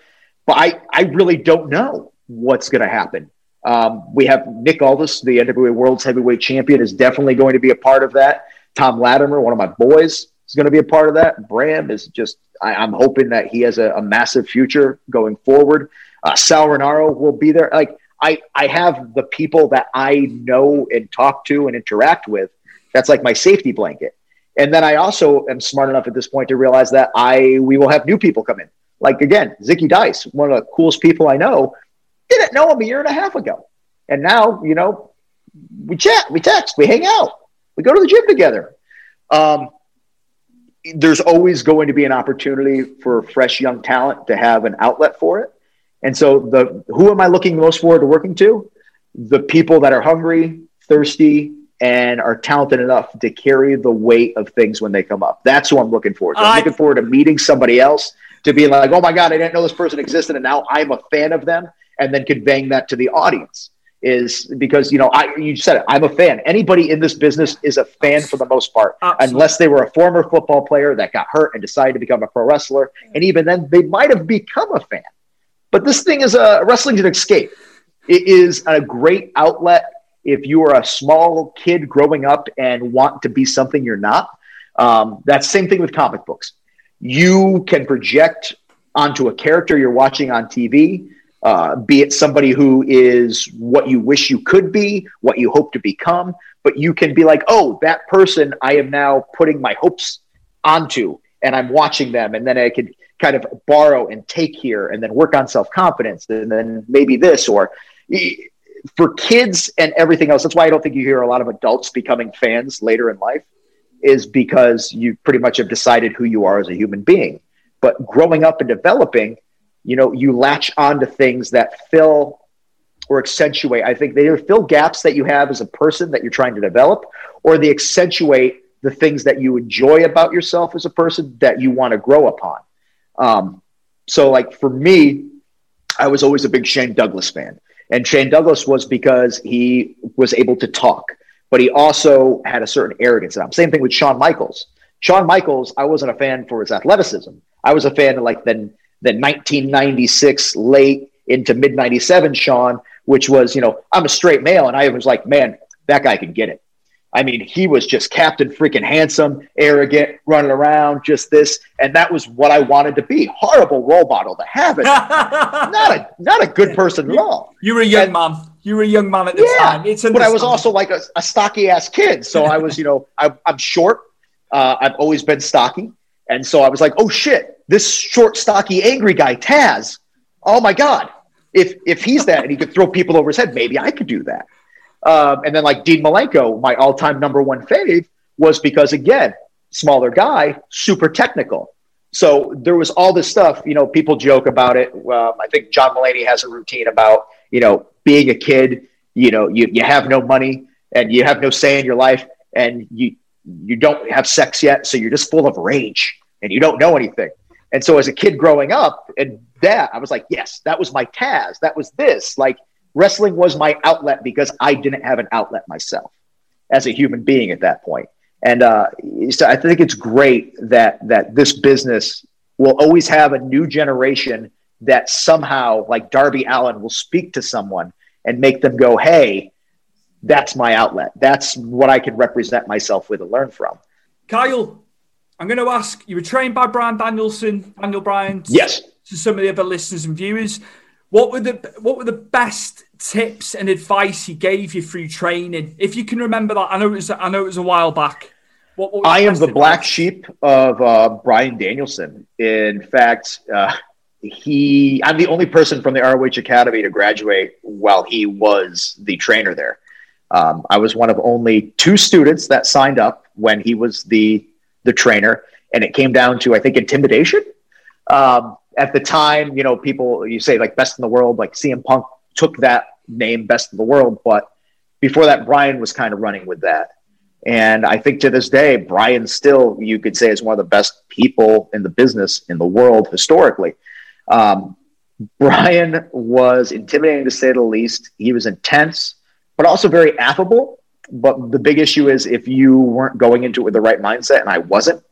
But I, I really don't know what's going to happen. Um, we have Nick Aldis, the NWA World's Heavyweight Champion, is definitely going to be a part of that. Tom Latimer, one of my boys, is going to be a part of that. Bram is just, I, am hoping that he has a, a, massive future going forward. Uh, Sal Rinauro will be there. Like, I, I have the people that I know and talk to and interact with. That's like my safety blanket. And then I also am smart enough at this point to realize that I we will have new people come in. Like again, Zicky Dice, one of the coolest people I know, didn't know him a year and a half ago. And now, you know, we chat, we text, we hang out, we go to the gym together. Um, there's always going to be an opportunity for fresh young talent to have an outlet for it. And so the who am I looking most forward to working to? The people that are hungry, thirsty, and are talented enough to carry the weight of things when they come up. That's who I'm looking forward to. I'm I, looking forward to meeting somebody else to be like, oh my God, I didn't know this person existed, and now I'm a fan of them, and then conveying that to the audience is because you know I you said it, I'm a fan. Anybody in this business is a fan for the most part, Absolutely. unless they were a former football player that got hurt and decided to become a pro wrestler, and even then they might have become a fan. But this thing is a wrestling's an escape. It is a great outlet if you are a small kid growing up and want to be something you're not. Um, that's same thing with comic books. You can project onto a character you're watching on TV uh, be it somebody who is what you wish you could be, what you hope to become, but you can be like, oh, that person I am now putting my hopes onto, and I'm watching them, and then I could kind of borrow and take here, and then work on self confidence, and then maybe this, or for kids and everything else. That's why I don't think you hear a lot of adults becoming fans later in life, is because you pretty much have decided who you are as a human being. But growing up and developing, you know, you latch on to things that fill or accentuate. I think they either fill gaps that you have as a person that you're trying to develop, or they accentuate the things that you enjoy about yourself as a person that you want to grow upon. Um, so, like for me, I was always a big Shane Douglas fan. And Shane Douglas was because he was able to talk, but he also had a certain arrogance. Same thing with Shawn Michaels. Shawn Michaels, I wasn't a fan for his athleticism. I was a fan of like the the 1996 late into mid 97 Shawn, which was, you know, I'm a straight male. And I was like, man, that guy can get it. I mean, he was just Captain freaking handsome, arrogant, running around, just this, and that was what I wanted to be. Horrible role model to have it. not a not a good person at all. You were a young and, man. You were a young mom at the yeah, time. It's but I was also like a, a stocky ass kid, so I was, you know, I, am short. Uh, I've always been stocky, and so I was like, oh shit, this short, stocky, angry guy, Taz. Oh my God. If, if he's that and he could throw people over his head, maybe I could do that. Um, and then like Dean Malenko, my all time number one fave was because again, smaller guy, super technical. So there was all this stuff. You know, people joke about it. Um, I think John Mulaney has a routine about you know being a kid. You know, you you have no money and you have no say in your life, and you you don't have sex yet, so you're just full of rage and you don't know anything. And so as a kid growing up, and that I was like, yes, that was my Taz. That was this. Like wrestling was my outlet because I didn't have an outlet myself as a human being at that point. And uh, so I think it's great that that this business will always have a new generation that somehow, like Darby Allin, will speak to someone and make them go, "Hey, that's my outlet. That's what I can represent myself with and learn from." Kyle, I'm going to ask. You were trained by Bryan Danielson, Daniel Bryan. Yes. To some of the other listeners and viewers, what were the what were the best tips and advice he gave you through training? If you can remember that, I know it was I know it was a while back. What, what I am the advice? black sheep of uh, Bryan Danielson. In fact, uh, he I'm the only person from the ROH Academy to graduate while he was the trainer there. Um, I was one of only two students that signed up when he was the the trainer, and it came down to I think intimidation. Um, at the time, you know, people you say like best in the world, like CM Punk took that name, best in the world, but before that, Bryan was kind of running with that. And I think to this day, Bryan still, you could say, is one of the best people in the business in the world historically. Um, Bryan was intimidating to say the least. He was intense, but also very affable. But the big issue is if you weren't going into it with the right mindset, and I wasn't,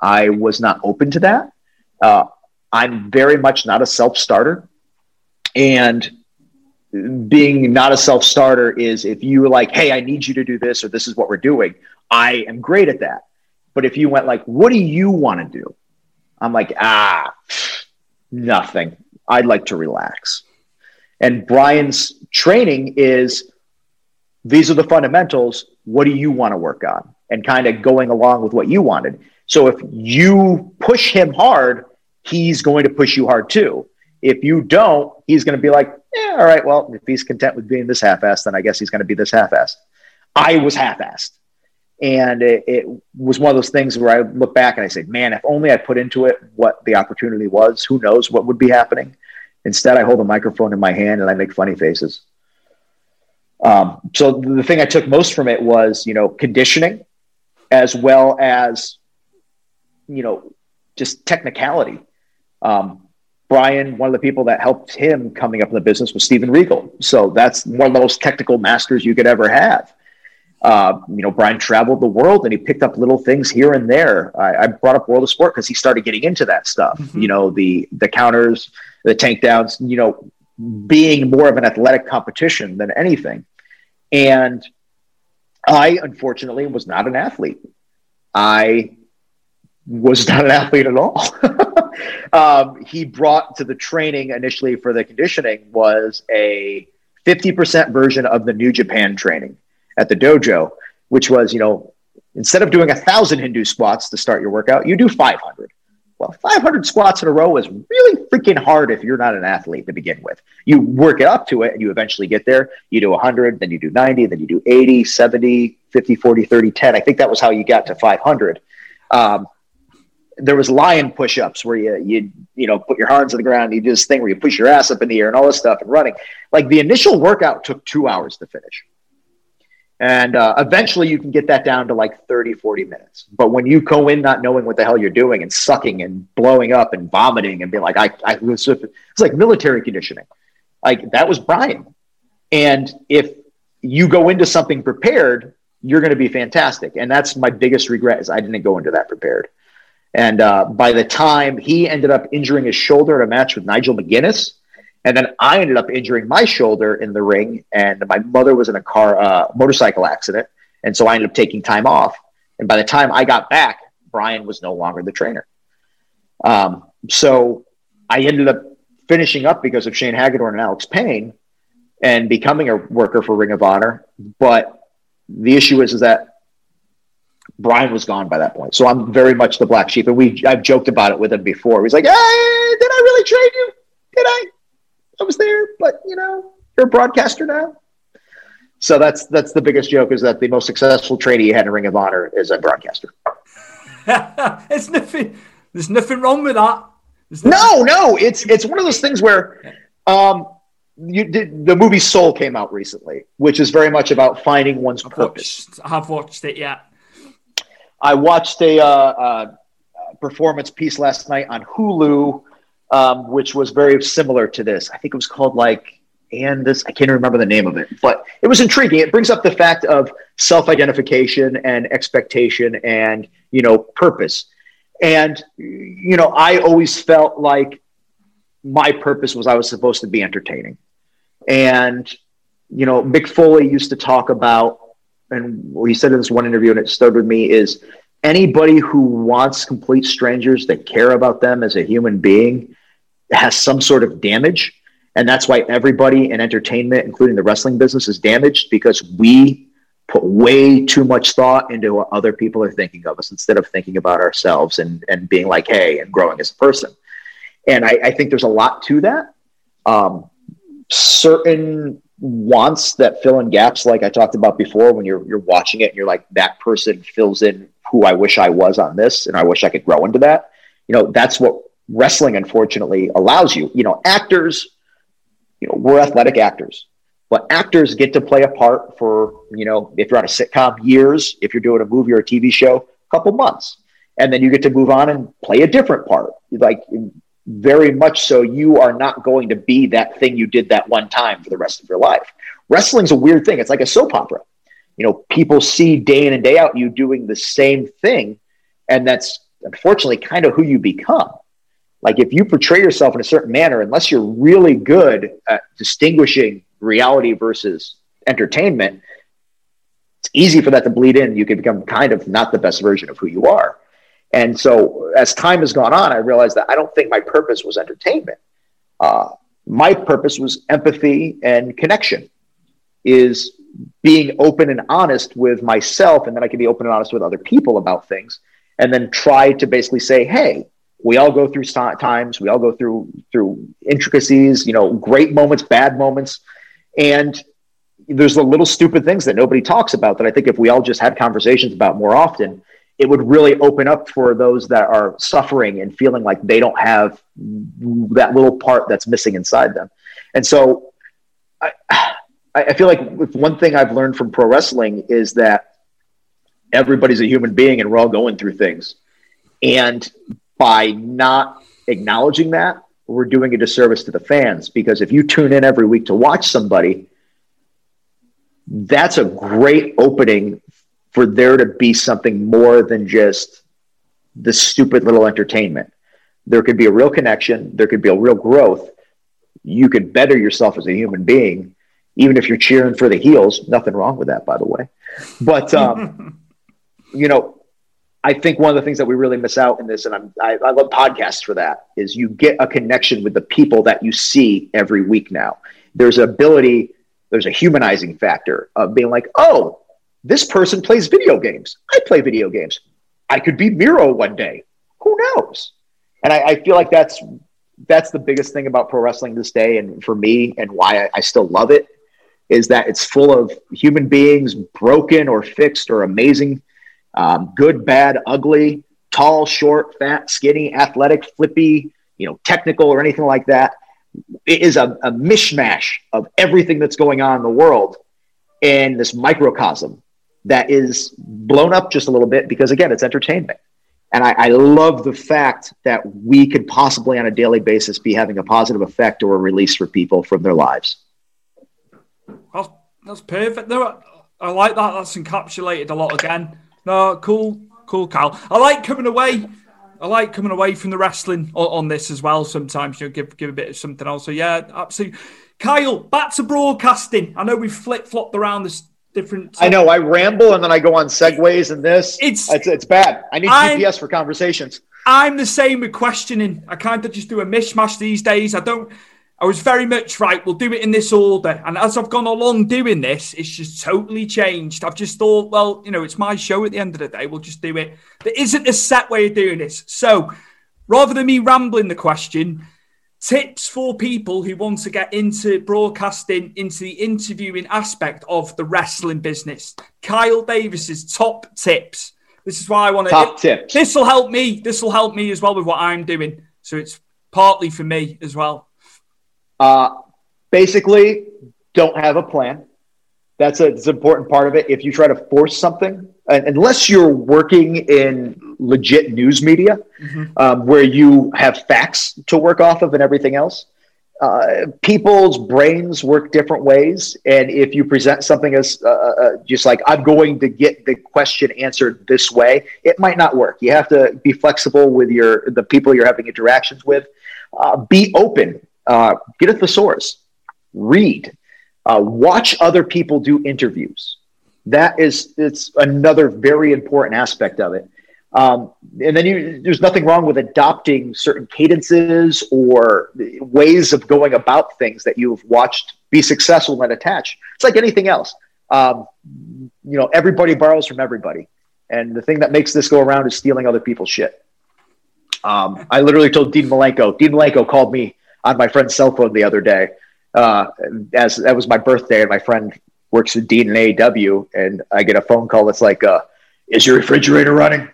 I was not open to that. Uh, I'm very much not a self starter. And being not a self starter is if you were like, hey, I need you to do this, or this is what we're doing, I am great at that. But if you went like, what do you want to do? I'm like, ah, nothing. I'd like to relax. And Bryan's training is these are the fundamentals. What do you want to work on? And kind of going along with what you wanted. So if you push him hard, he's going to push you hard too. If you don't, he's going to be like, yeah, all right, well, if he's content with being this half assed, then I guess he's going to be this half assed. I was half assed. And it, it, was one of those things where I look back and I say, man, if only I put into it what the opportunity was, who knows what would be happening. Instead, I hold a microphone in my hand and I make funny faces. Um, so the thing I took most from it was, you know, conditioning as well as, you know, just technicality. Um, Bryan, one of the people that helped him coming up in the business was Steven Regal. So that's one of the most technical masters you could ever have. Uh, you know, Bryan traveled the world and he picked up little things here and there. I, I brought up World of Sport because he started getting into that stuff. Mm-hmm. You know, the the counters, the tank downs. You know, being more of an athletic competition than anything. And I, unfortunately, was not an athlete. I was not an athlete at all. um, he brought to the training initially for the conditioning was a 50% version of the New Japan training at the dojo, which was, you know, instead of doing a thousand Hindu squats to start your workout, you do 500. Well, 500 squats in a row is really freaking hard if you're not an athlete to begin with. You work it up to it and you eventually get there. You do 100, then you do 90, then you do 80, 70, 50, 40, 30, 10. I think that was how you got to 500. Um, there was lion push-ups where you you you know put your hands on the ground you do this thing where you push your ass up in the air and all this stuff and running like the initial workout took two hours to finish and uh, eventually you can get that down to like 30 40 minutes. But when you go in not knowing what the hell you're doing and sucking and blowing up and vomiting and being like i, I was it's like military conditioning. Like that was Bryan. and if you go into something prepared you're going to be fantastic. And that's my biggest regret is i didn't go into that prepared. And uh, by the time he ended up injuring his shoulder at a match with Nigel McGuinness, and then I ended up injuring my shoulder in the ring, and my mother was in a car uh, motorcycle accident, and so I ended up taking time off. And by the time I got back, Bryan was no longer the trainer. Um, so I ended up finishing up because of Shane Hagedorn and Alex Payne, and becoming a worker for Ring of Honor. But the issue is, is that Bryan was gone by that point. So I'm very much the black sheep. And we I've joked about it with him before. He's like, hey, did I really train you? Did I? I was there, but you know, you're a broadcaster now. So that's that's the biggest joke is that the most successful trainee he had in Ring of Honor is a broadcaster. it's nothing. There's nothing wrong with that. No, no, it's it's one of those things where, um, you did the movie Soul came out recently, which is very much about finding one's I've purpose. watched, I've watched it. Yeah. I watched a uh, uh, performance piece last night on Hulu, um, which was very similar to this. I think it was called like and this I can't remember the name of it, but it was intriguing. It brings up the fact of self-identification and expectation and you know purpose. And you know, I always felt like my purpose was I was supposed to be entertaining. And you know, Mick Foley used to talk about, and he said in this one interview, and it stood with me, is anybody who wants complete strangers that care about them as a human being has some sort of damage. And that's why everybody in entertainment, including the wrestling business, is damaged because we put way too much thought into what other people are thinking of us instead of thinking about ourselves and, and being like, hey, and growing as a person. And I, I think there's a lot to that. Um, certain wants that fill in gaps, like I talked about before, when you're you're watching it and you're like, that person fills in who I wish I was on this, and I wish I could grow into that. You know, that's what wrestling unfortunately allows you. You know, actors, you know, we're athletic actors, but actors get to play a part for, you know, if you're on a sitcom, years, if you're doing a movie or a TV show, a couple months. And then you get to move on and play a different part. Like very much so, you are not going to be that thing you did that one time for the rest of your life. Wrestling's a weird thing. It's like a soap opera. You know, people see day in and day out you doing the same thing. And that's unfortunately kind of who you become. Like if you portray yourself in a certain manner, unless you're really good at distinguishing reality versus entertainment, it's easy for that to bleed in. You can become kind of not the best version of who you are. And so as time has gone on, I realized that I don't think my purpose was entertainment. Uh, my purpose was empathy and connection, is being open and honest with myself. And then I can be open and honest with other people about things. And then try to basically say, hey, we all go through times, we all go through through intricacies, you know, great moments, bad moments. And there's the little stupid things that nobody talks about that I think if we all just had conversations about more often, it would really open up for those that are suffering and feeling like they don't have that little part that's missing inside them. And so I, I feel like one thing I've learned from pro wrestling is that everybody's a human being and we're all going through things. And by not acknowledging that, we're doing a disservice to the fans because if you tune in every week to watch somebody, that's a great opening for there to be something more than just the stupid little entertainment. There could be a real connection, there could be a real growth. You could better yourself as a human being, even if you're cheering for the heels. Nothing wrong with that, by the way. But, um, you know, I think one of the things that we really miss out in this, and I'm, I, I love podcasts for that, is you get a connection with the people that you see every week now. There's an ability, there's a humanizing factor of being like, oh, this person plays video games. I play video games. I could be Miro one day. Who knows? And I, I feel like that's that's the biggest thing about pro wrestling this day, and for me, and why I, I still love it, is that it's full of human beings, broken or fixed or amazing, um, good, bad, ugly, tall, short, fat, skinny, athletic, flippy, you know, technical or anything like that. It is a, a mishmash of everything that's going on in the world in this microcosm that is blown up just a little bit because again it's entertainment. And I, I, love the fact that we could possibly on a daily basis be having a positive effect or a release for people from their lives. That's, that's perfect no, i like that. That's encapsulated a lot again no cool cool Kyle. i like coming away I like coming away from the wrestling on, on this as well. Sometimes you know, give give a bit of something else. So yeah, absolutely. Kyle, back to broadcasting. I know we've flip flopped around this different. I know I ramble and then I go on segues and this. It's it's, it's bad. I need I'm, GPS for conversations. I'm the same with questioning. I kind of just do a mishmash these days. I don't. I was very much right. We'll do it in this order, and as I've gone along doing this, it's just totally changed. I've just thought, well, you know, it's my show at the end of the day. We'll just do it. There isn't a set way of doing this. So, rather than me rambling the question, tips for people who want to get into broadcasting, into the interviewing aspect of the wrestling business. Kyle Davis's top tips This is why I want to. Top tips. This will help me. This will help me as well with what I'm doing. So it's partly for me as well. Uh, basically, don't have a plan. That's a, that's an important part of it. If you try to force something, and unless you're working in legit news media, um, where you have facts to work off of and everything else, uh, people's brains work different ways. And if you present something as uh, uh, just like, I'm going to get the question answered this way, it might not work. You have to be flexible with your the people you're having interactions with. Uh, be open. Uh, get a thesaurus. Read. Uh, watch other people do interviews. That is, it's another very important aspect of it. Um, and then you, there's nothing wrong with adopting certain cadences or ways of going about things that you've watched be successful and attach. It's like anything else. Um, you know, everybody borrows from everybody. And the thing that makes this go around is stealing other people's shit. Um, I literally told Dean Malenko. Dean Malenko called me on my friend's cell phone the other day. Uh, as that was my birthday, and my friend works at Dean and AEW, and I get a phone call that's like, uh, "Is your refrigerator running?"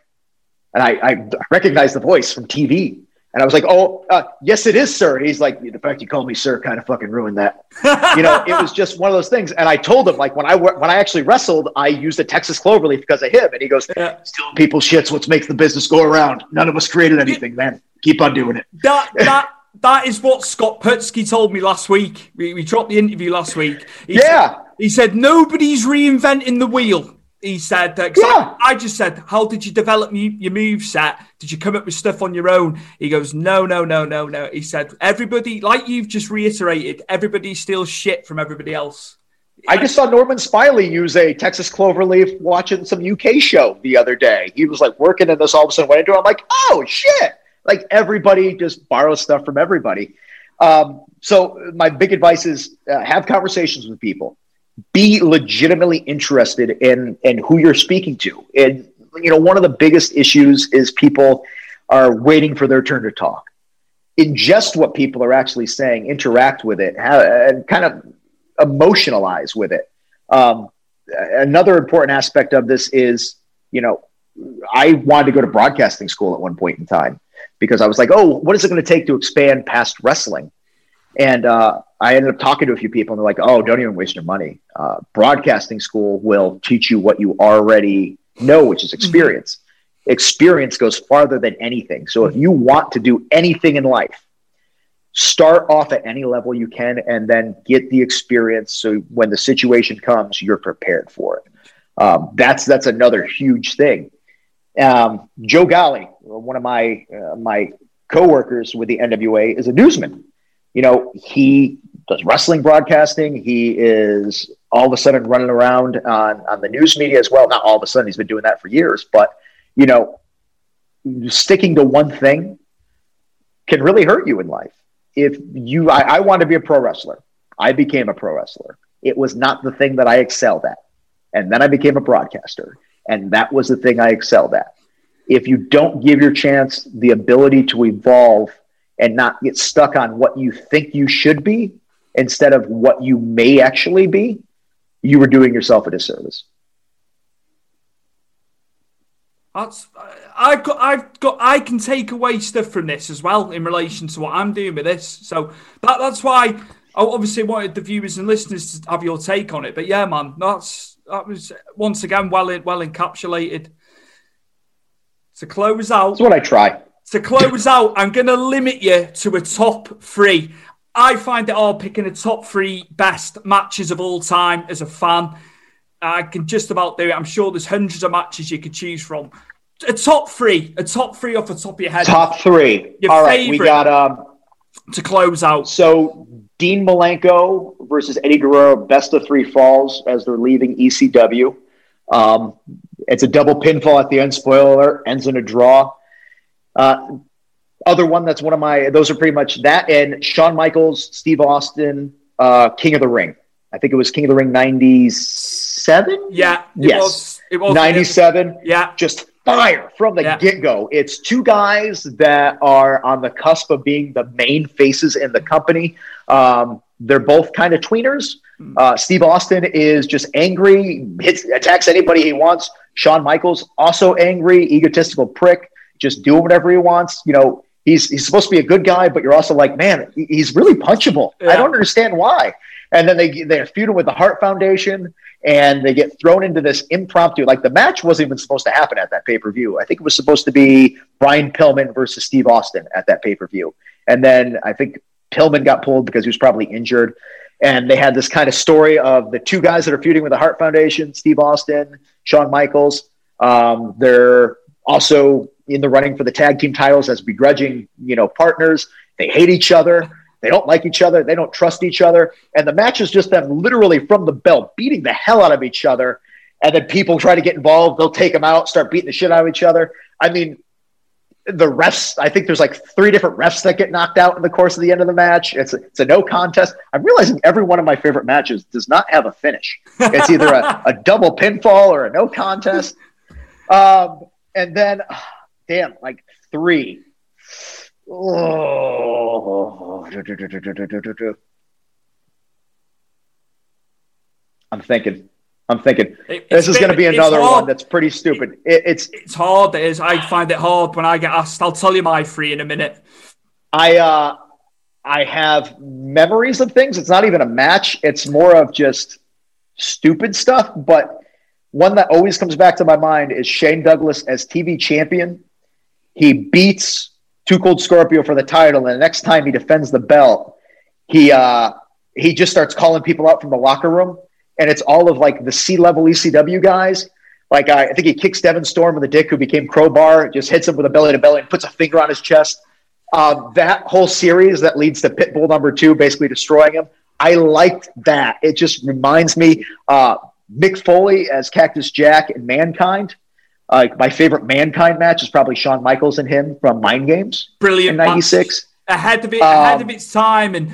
And I, I recognize the voice from TV, and I was like, "Oh, uh, yes, it is, sir." And he's like, "The fact you called me sir kind of fucking ruined that." you know, it was just one of those things. And I told him, like, when I when I actually wrestled, I used a Texas cloverleaf because of him, and he goes, "Stealing people's shit's what makes the business go around. None of us created anything, man. Keep on doing it." That is what Scott Putski told me last week. We, we dropped the interview last week. He Yeah. Said, he said nobody's reinventing the wheel. He said, uh, Yeah. I, I just said, how did you develop you, your move set? Did you come up with stuff on your own? He goes, no, no, no, no, no. He said, everybody, like you've just reiterated, everybody steals shit from everybody else. I just saw Norman Smiley use a Texas cloverleaf watching some UK show the other day. He was like working in this, all of a sudden went into it. I'm like, oh shit! Like everybody just borrows stuff from everybody. Um, so my big advice is uh, have conversations with people. Be legitimately interested in in who you're speaking to. And you know, one of the biggest issues is people are waiting for their turn to talk. Ingest what people are actually saying, interact with it, have, and kind of emotionalize with it. Um, another important aspect of this is, you know, I wanted to go to broadcasting school at one point in time because I was like, oh, what is it going to take to expand past wrestling? And uh, I ended up talking to a few people, and they're like, oh, don't even waste your money. Uh, broadcasting school will teach you what you already know, which is experience. Experience goes farther than anything. So if you want to do anything in life, start off at any level you can and then get the experience so when the situation comes you're prepared for it um, that's that's another huge thing um, joe Galli, one of my uh, my coworkers with the nwa is a newsman. You know he does wrestling broadcasting. He is all of a sudden running around on on the news media as well. Not all of a sudden he's been doing that for years but you know sticking to one thing can really hurt you in life. If you I, I wanted to be a pro wrestler. I became a pro wrestler. It was not the thing that i excelled at. And then i became a broadcaster and that was the thing i excelled at if you don't give your chance the ability to evolve and not get stuck on what you think you should be instead of what you may actually be you were doing yourself a disservice That's I've got I've got I can take away stuff from this as well in relation to what I'm doing with this. So that that's why I obviously wanted the viewers and listeners to have your take on it. But yeah, man, that's that was once again well well encapsulated. To close out, that's what i try to close out, I'm going to limit you to a top three. I find it hard picking a top three best matches of all time as a fan. I can just about do it. I'm sure there's hundreds of matches you could choose from. A top three, a top three off the top of your head. top three Your all right we got um to close out. So Dean Malenko versus Eddie Guerrero, best of three falls as they're leaving ECW. Um, it's a double pinfall at the end. Spoiler ends in a draw. Uh, other one that's one of my those are pretty much that and Shawn Michaels, Steve Austin, uh, King of the Ring. I think it was King of the Ring ninety seven. Yeah, it Yes. was. It was ninety seven. Yeah, Just fire from the Yeah. get go. It's two guys that are on the cusp of being the main faces in the company. Um, they're both kind of tweeners, Uh, Steve Austin is just angry, hits, attacks anybody he wants. Shawn Michaels also angry, egotistical prick, just doing whatever he wants. You know, he's he's supposed to be a good guy, but you're also like, man, he's really punchable. Yeah. I don't understand why. And then they they're feuding with the Hart Foundation, and they get thrown into this impromptu. Like the match wasn't even supposed to happen at that pay per view. I think it was supposed to be Brian Pillman versus Steve Austin at that pay per view, and then I think Pillman got pulled because he was probably injured. And they had this kind of story of the two guys that are feuding with the Hart Foundation, Steve Austin, Shawn Michaels. Um, they're also in the running for the tag team titles as begrudging, you know, partners. They hate each other. They don't like each other. They don't trust each other. And the match is just them literally from the belt beating the hell out of each other. And then people try to get involved. They'll take them out, start beating the shit out of each other. I mean, the refs, I think there's like three different refs that get knocked out in the course of the end of the match. It's a, it's a no contest. I'm realizing every one of my favorite matches does not have a finish. It's either a, a double pinfall or a no contest. Um, and then, damn, like three. Oh. I'm thinking. I'm thinking it, this is going to be another one that's pretty stupid. It, it's it's hard. It is. I find it hard when I get asked. I'll tell you my three in a minute. I uh, I have memories of things. It's not even a match. It's more of just stupid stuff. But one that always comes back to my mind is Shane Douglas as TV champion. He beats Too Cold Scorpio for the title, and the next time he defends the belt, he uh, he just starts calling people out from the locker room and it's all of like the C level ECW guys. Like I, I think he kicks Devon Storm in the dick, who became Crowbar, just hits him with a belly to belly and puts a finger on his chest. Um, that whole series that leads to Pitbull number two, basically destroying him. I liked that. It just reminds me uh, Mick Foley as Cactus Jack and Mankind. Uh, my favorite Mankind match is probably Shawn Michaels and him from Mind Games. Brilliant. In '96. Ahead of it, ahead um, of its time. And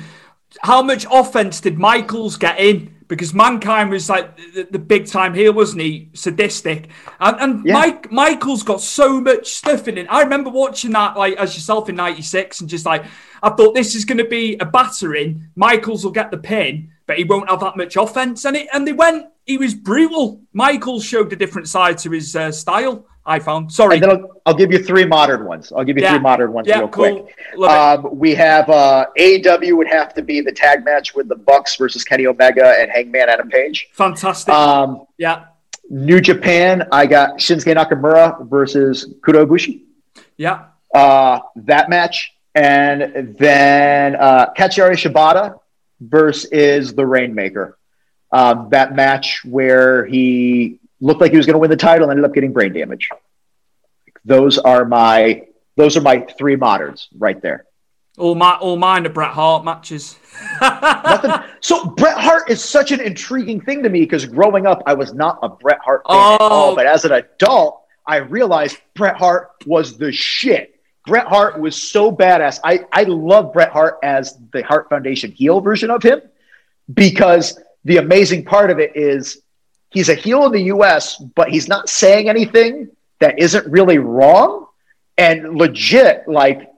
how much offense did Michaels get in? because Mankind was like the, the big time heel, wasn't he? Sadistic, and, and yeah. Mike Michael's got so much stuff in it. I remember watching that like as yourself in '96, and just like I thought this is going to be a battering. Michaels will get the pin, but he won't have that much offense. And it and they went. He was brutal. Michael showed a different side to his uh, style. I found. Sorry. And then I'll, I'll, give you three modern ones. I'll give you yeah. three modern ones yeah, real cool. quick. Um, we have uh, AEW would have to be the tag match with the Bucks versus Kenny Omega and Hangman Adam Page. Fantastic. Um, yeah. New Japan, I got Shinsuke Nakamura versus Kota Ibushi. Yeah. Uh, that match. And then uh, Katsuyori Shibata versus the Rainmaker. Um, that match where he looked like he was going to win the title and ended up getting brain damage. Those are my those are my three moderns right there. All my all mine are Bret Hart matches. Nothing. So Bret Hart is such an intriguing thing to me because growing up I was not a Bret Hart fan oh. at all, but as an adult I realized Bret Hart was the shit. Bret Hart was so badass. I I love Bret Hart as the Hart Foundation heel version of him because the amazing part of it is he's a heel in the US, but he's not saying anything that isn't really wrong. And legit, like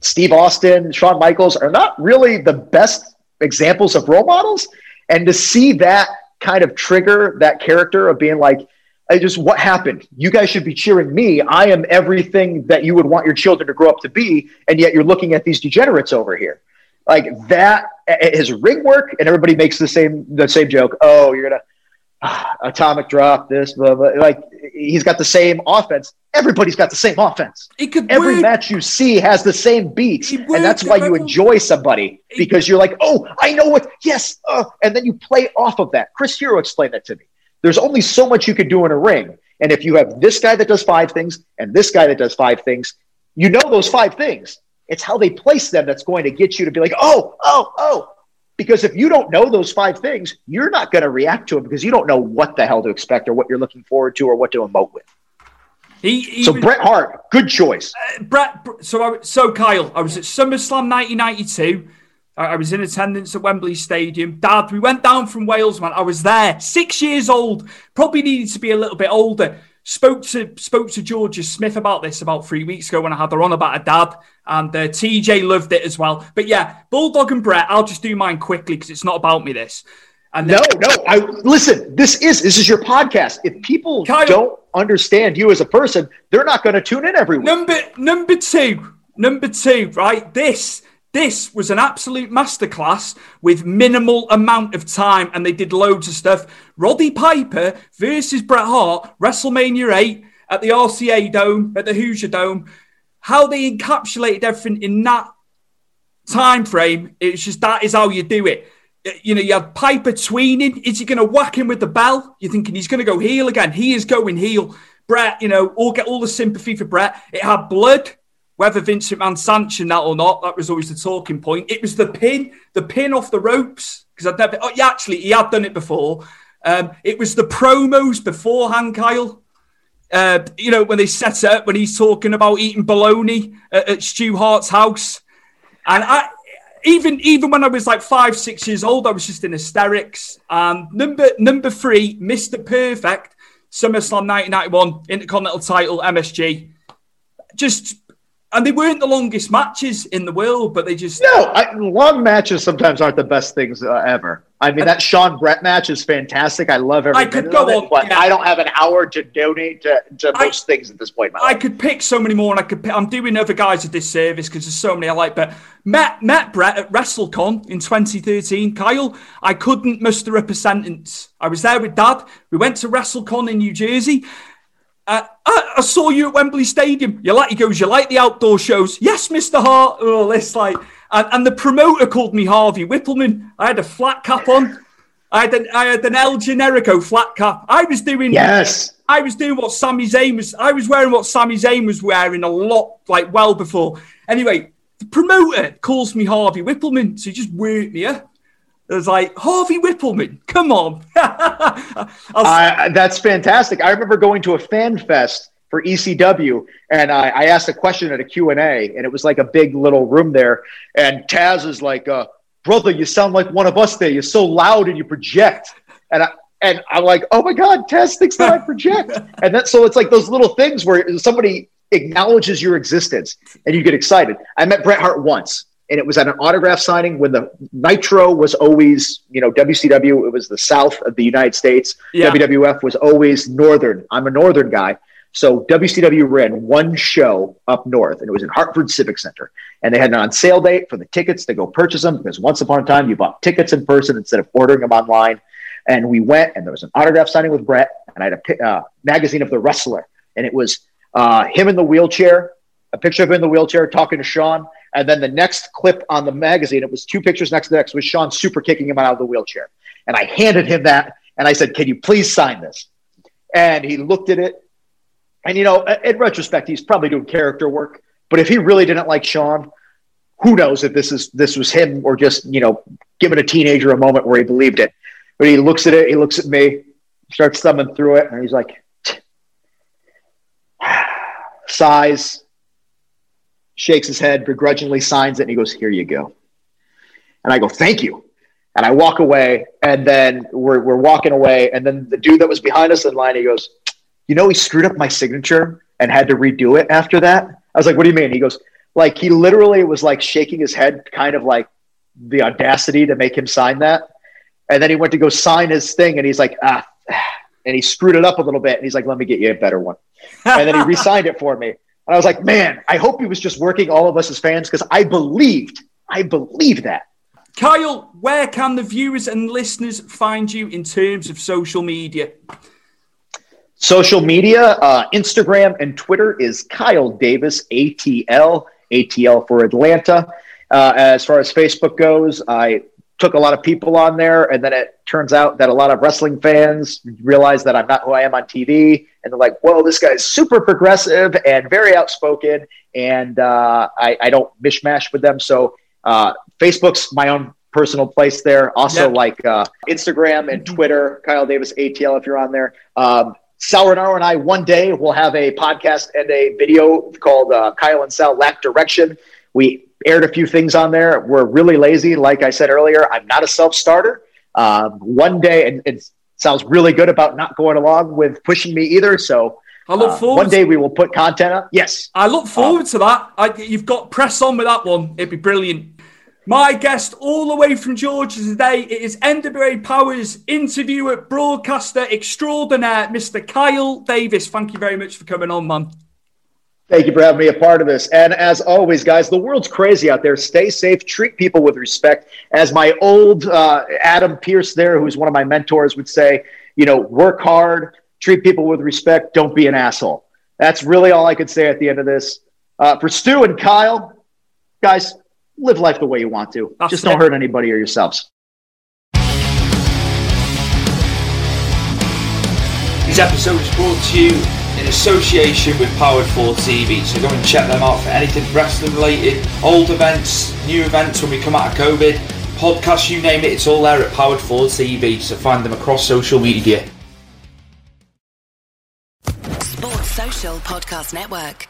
Steve Austin, Shawn Michaels are not really the best examples of role models. And to see that kind of trigger that character of being like, I just what happened? You guys should be cheering me. I am everything that you would want your children to grow up to be, and yet you're looking at these degenerates over here. Like that, his ring work, and everybody makes the same the same joke. Oh, you're gonna atomic drop, this, blah, blah. Like he's got the same offense. Everybody's got the same offense. Every win. match you see has the same beats, and that's why you enjoy somebody because you're like, oh, I know what. Yes, uh, and then you play off of that. Chris Hero explained that to me. There's only so much you can do in a ring, and if you have this guy that does five things and this guy that does five things, you know those five things. It's how they place them that's going to get you to be like, oh, oh, oh, because if you don't know those five things, you're not going to react to them because you don't know what the hell to expect or what you're looking forward to or what to emote with. He, he so was, Bret Hart, good choice. Uh, Bret. So I, so Kyle, I was at SummerSlam 1992. I, I was in attendance at Wembley Stadium. Dad, we went down from Wales, man. I was there, six years old. Probably needed to be a little bit older spoke to spoke to Georgia Smith about this about three weeks ago when I had her on about a dad, and uh, TJ loved it as well. But yeah, Bulldog and Bret, I'll just do mine quickly because it's not about me. This And No, no. I listen. This is this is your podcast. If people Kyle- don't understand you as a person, they're not going to tune in every week. Number number two, number two, right? This this was an absolute masterclass with minimal amount of time, and they did loads of stuff. Roddy Piper versus Bret Hart, WrestleMania eight at the RCA Dome at the Hoosier Dome. How they encapsulated everything in that time frame. It's just that is how you do it. You know, you have Piper tweening. Is he going to whack him with the bell? You're thinking he's going to go heel again. He is going heel. Bret, you know, all get all the sympathy for Bret. It had blood. Whether Vince McMahon sanctioned that or not, that was always the talking point. It was the pin, the pin off the ropes. Because I'd never, oh, yeah, actually, he had done it before. Um, it was the promos beforehand, Kyle. Uh, you know, when they set up, when he's talking about eating bologna at, at Stu Hart's house. And I, even even when I was like five, six years old, I was just in hysterics. Um, number number three, Mr. Perfect, SummerSlam 1991, Intercontinental title, MSG. Just and they weren't the longest matches in the world, but they just No, I, long matches sometimes aren't the best things uh, ever. I mean, that Shawn Bret match is fantastic. I love every I could go it, on, but yeah. I don't have an hour to donate to, to I- most things at this point. I could pick so many more, and I could. Pick, I'm doing other guys a disservice because there's so many I like. But met met Bret at WrestleCon in 2013. Kyle, I couldn't muster up a sentence. I was there with Dad. We went to WrestleCon in New Jersey. Uh, I, I saw you at Wembley Stadium. You like? He goes. You like the outdoor shows? Yes, Mister Hart. Oh, this like, and, and the promoter called me Harvey Whippleman. I had a flat cap on. I had an I had an El Generico flat cap. I was doing yes. I was doing what Sami Zayn was. I was wearing what Sami Zayn was wearing a lot, like well before. Anyway, the promoter calls me Harvey Whippleman, so he just worked me up. I was like, Harvey Whippleman, come on. I, that's fantastic. I remember going to a fan fest for ECW, and I, I asked a question at a Q and A, and it was like a big little room there. And Taz is like, uh, "Brother, you sound like one of us. There, you're so loud and you project." And I and I'm like, "Oh my God, Taz thinks that I project." and then so it's like those little things where somebody acknowledges your existence and you get excited. I met Bret Hart once. And it was at an autograph signing when the Nitro was always, you know, WCW, it was the South of the United States. Yeah. WWF was always Northern. I'm a Northern guy. So WCW ran one show up north, and it was in Hartford Civic Center. And they had an on sale date for the tickets to go purchase them because once upon a time you bought tickets in person instead of ordering them online. And we went, and there was an autograph signing with Bret, and I had a uh, magazine of the wrestler, and it was uh, him in the wheelchair, a picture of him in the wheelchair talking to Shawn, and then the next clip on the magazine, it was two pictures next to next, was Shawn super kicking him out of the wheelchair. And I handed him that, and I said, "Can you please sign this?" And he looked at it, and you know, in retrospect, he's probably doing character work. But if he really didn't like Shawn, who knows if this is this was him or just you know giving a teenager a moment where he believed it. But he looks at it, he looks at me, starts thumbing through it, and he's like, sighs, shakes his head, begrudgingly signs it, and he goes, "Here you go." And I go, "Thank you." And I walk away, and then we're, we're walking away, and then the dude that was behind us in line, he goes, "You know, he screwed up my signature and had to redo it after that." I was like, "What do you mean?" He goes, "Like he literally was like shaking his head, kind of like the audacity to make him sign that." And then he went to go sign his thing, and he's like, "Ah," and he screwed it up a little bit, and he's like, "Let me get you a better one." And then he re-signed it for me, and I was like, "Man, I hope he was just working all of us as fans because I believed, I believed that." Kyle, where can the viewers and listeners find you in terms of social media? Social media, uh, Instagram and Twitter is Kyle Davis, ATL, ATL for Atlanta. Uh, as far as Facebook goes, I took a lot of people on there, and then it turns out that a lot of wrestling fans realize that I'm not who I am on TV, and they're like, "Whoa, this guy's super progressive and very outspoken," and uh, I, I don't mishmash with them. So uh, Facebook's my own personal place there. Also, like uh, Instagram and Twitter, Kyle Davis ATL if you're on there. Um, Sal Rinauro and I one day will have a podcast and a video called uh, Kyle and Sal Lack Direction. We aired a few things on there. We're really lazy. Like I said earlier, I'm not a self starter. Um, one day, and it sounds really good about not going along with pushing me either. So I look uh, forward. one day we will put content up. Yes. I look forward to that. I, you've got press on with that one. It'd be brilliant. My guest all the way from Georgia today it is NWA Powerrr's interviewer, broadcaster extraordinaire, Mr. Kyle Davis. Thank you very much for coming on, man. Thank you for having me a part of this. And as always, guys, the world's crazy out there. Stay safe, treat people with respect. As my old uh, Adam Pearce, there, who's one of my mentors, would say, you know, work hard, treat people with respect, don't be an asshole. That's really all I could say at the end of this. Uh, for Stu and Kyle, guys, live life the way you want to. Just don't hurt anybody or yourselves. This episode is brought to you in association with Powered 4 TV. So go and check them out for anything wrestling related, old events, new events when we come out of COVID, podcasts, you name it, it's all there at Powered 4 TV. So find them across social media. Sports Social Podcast Network.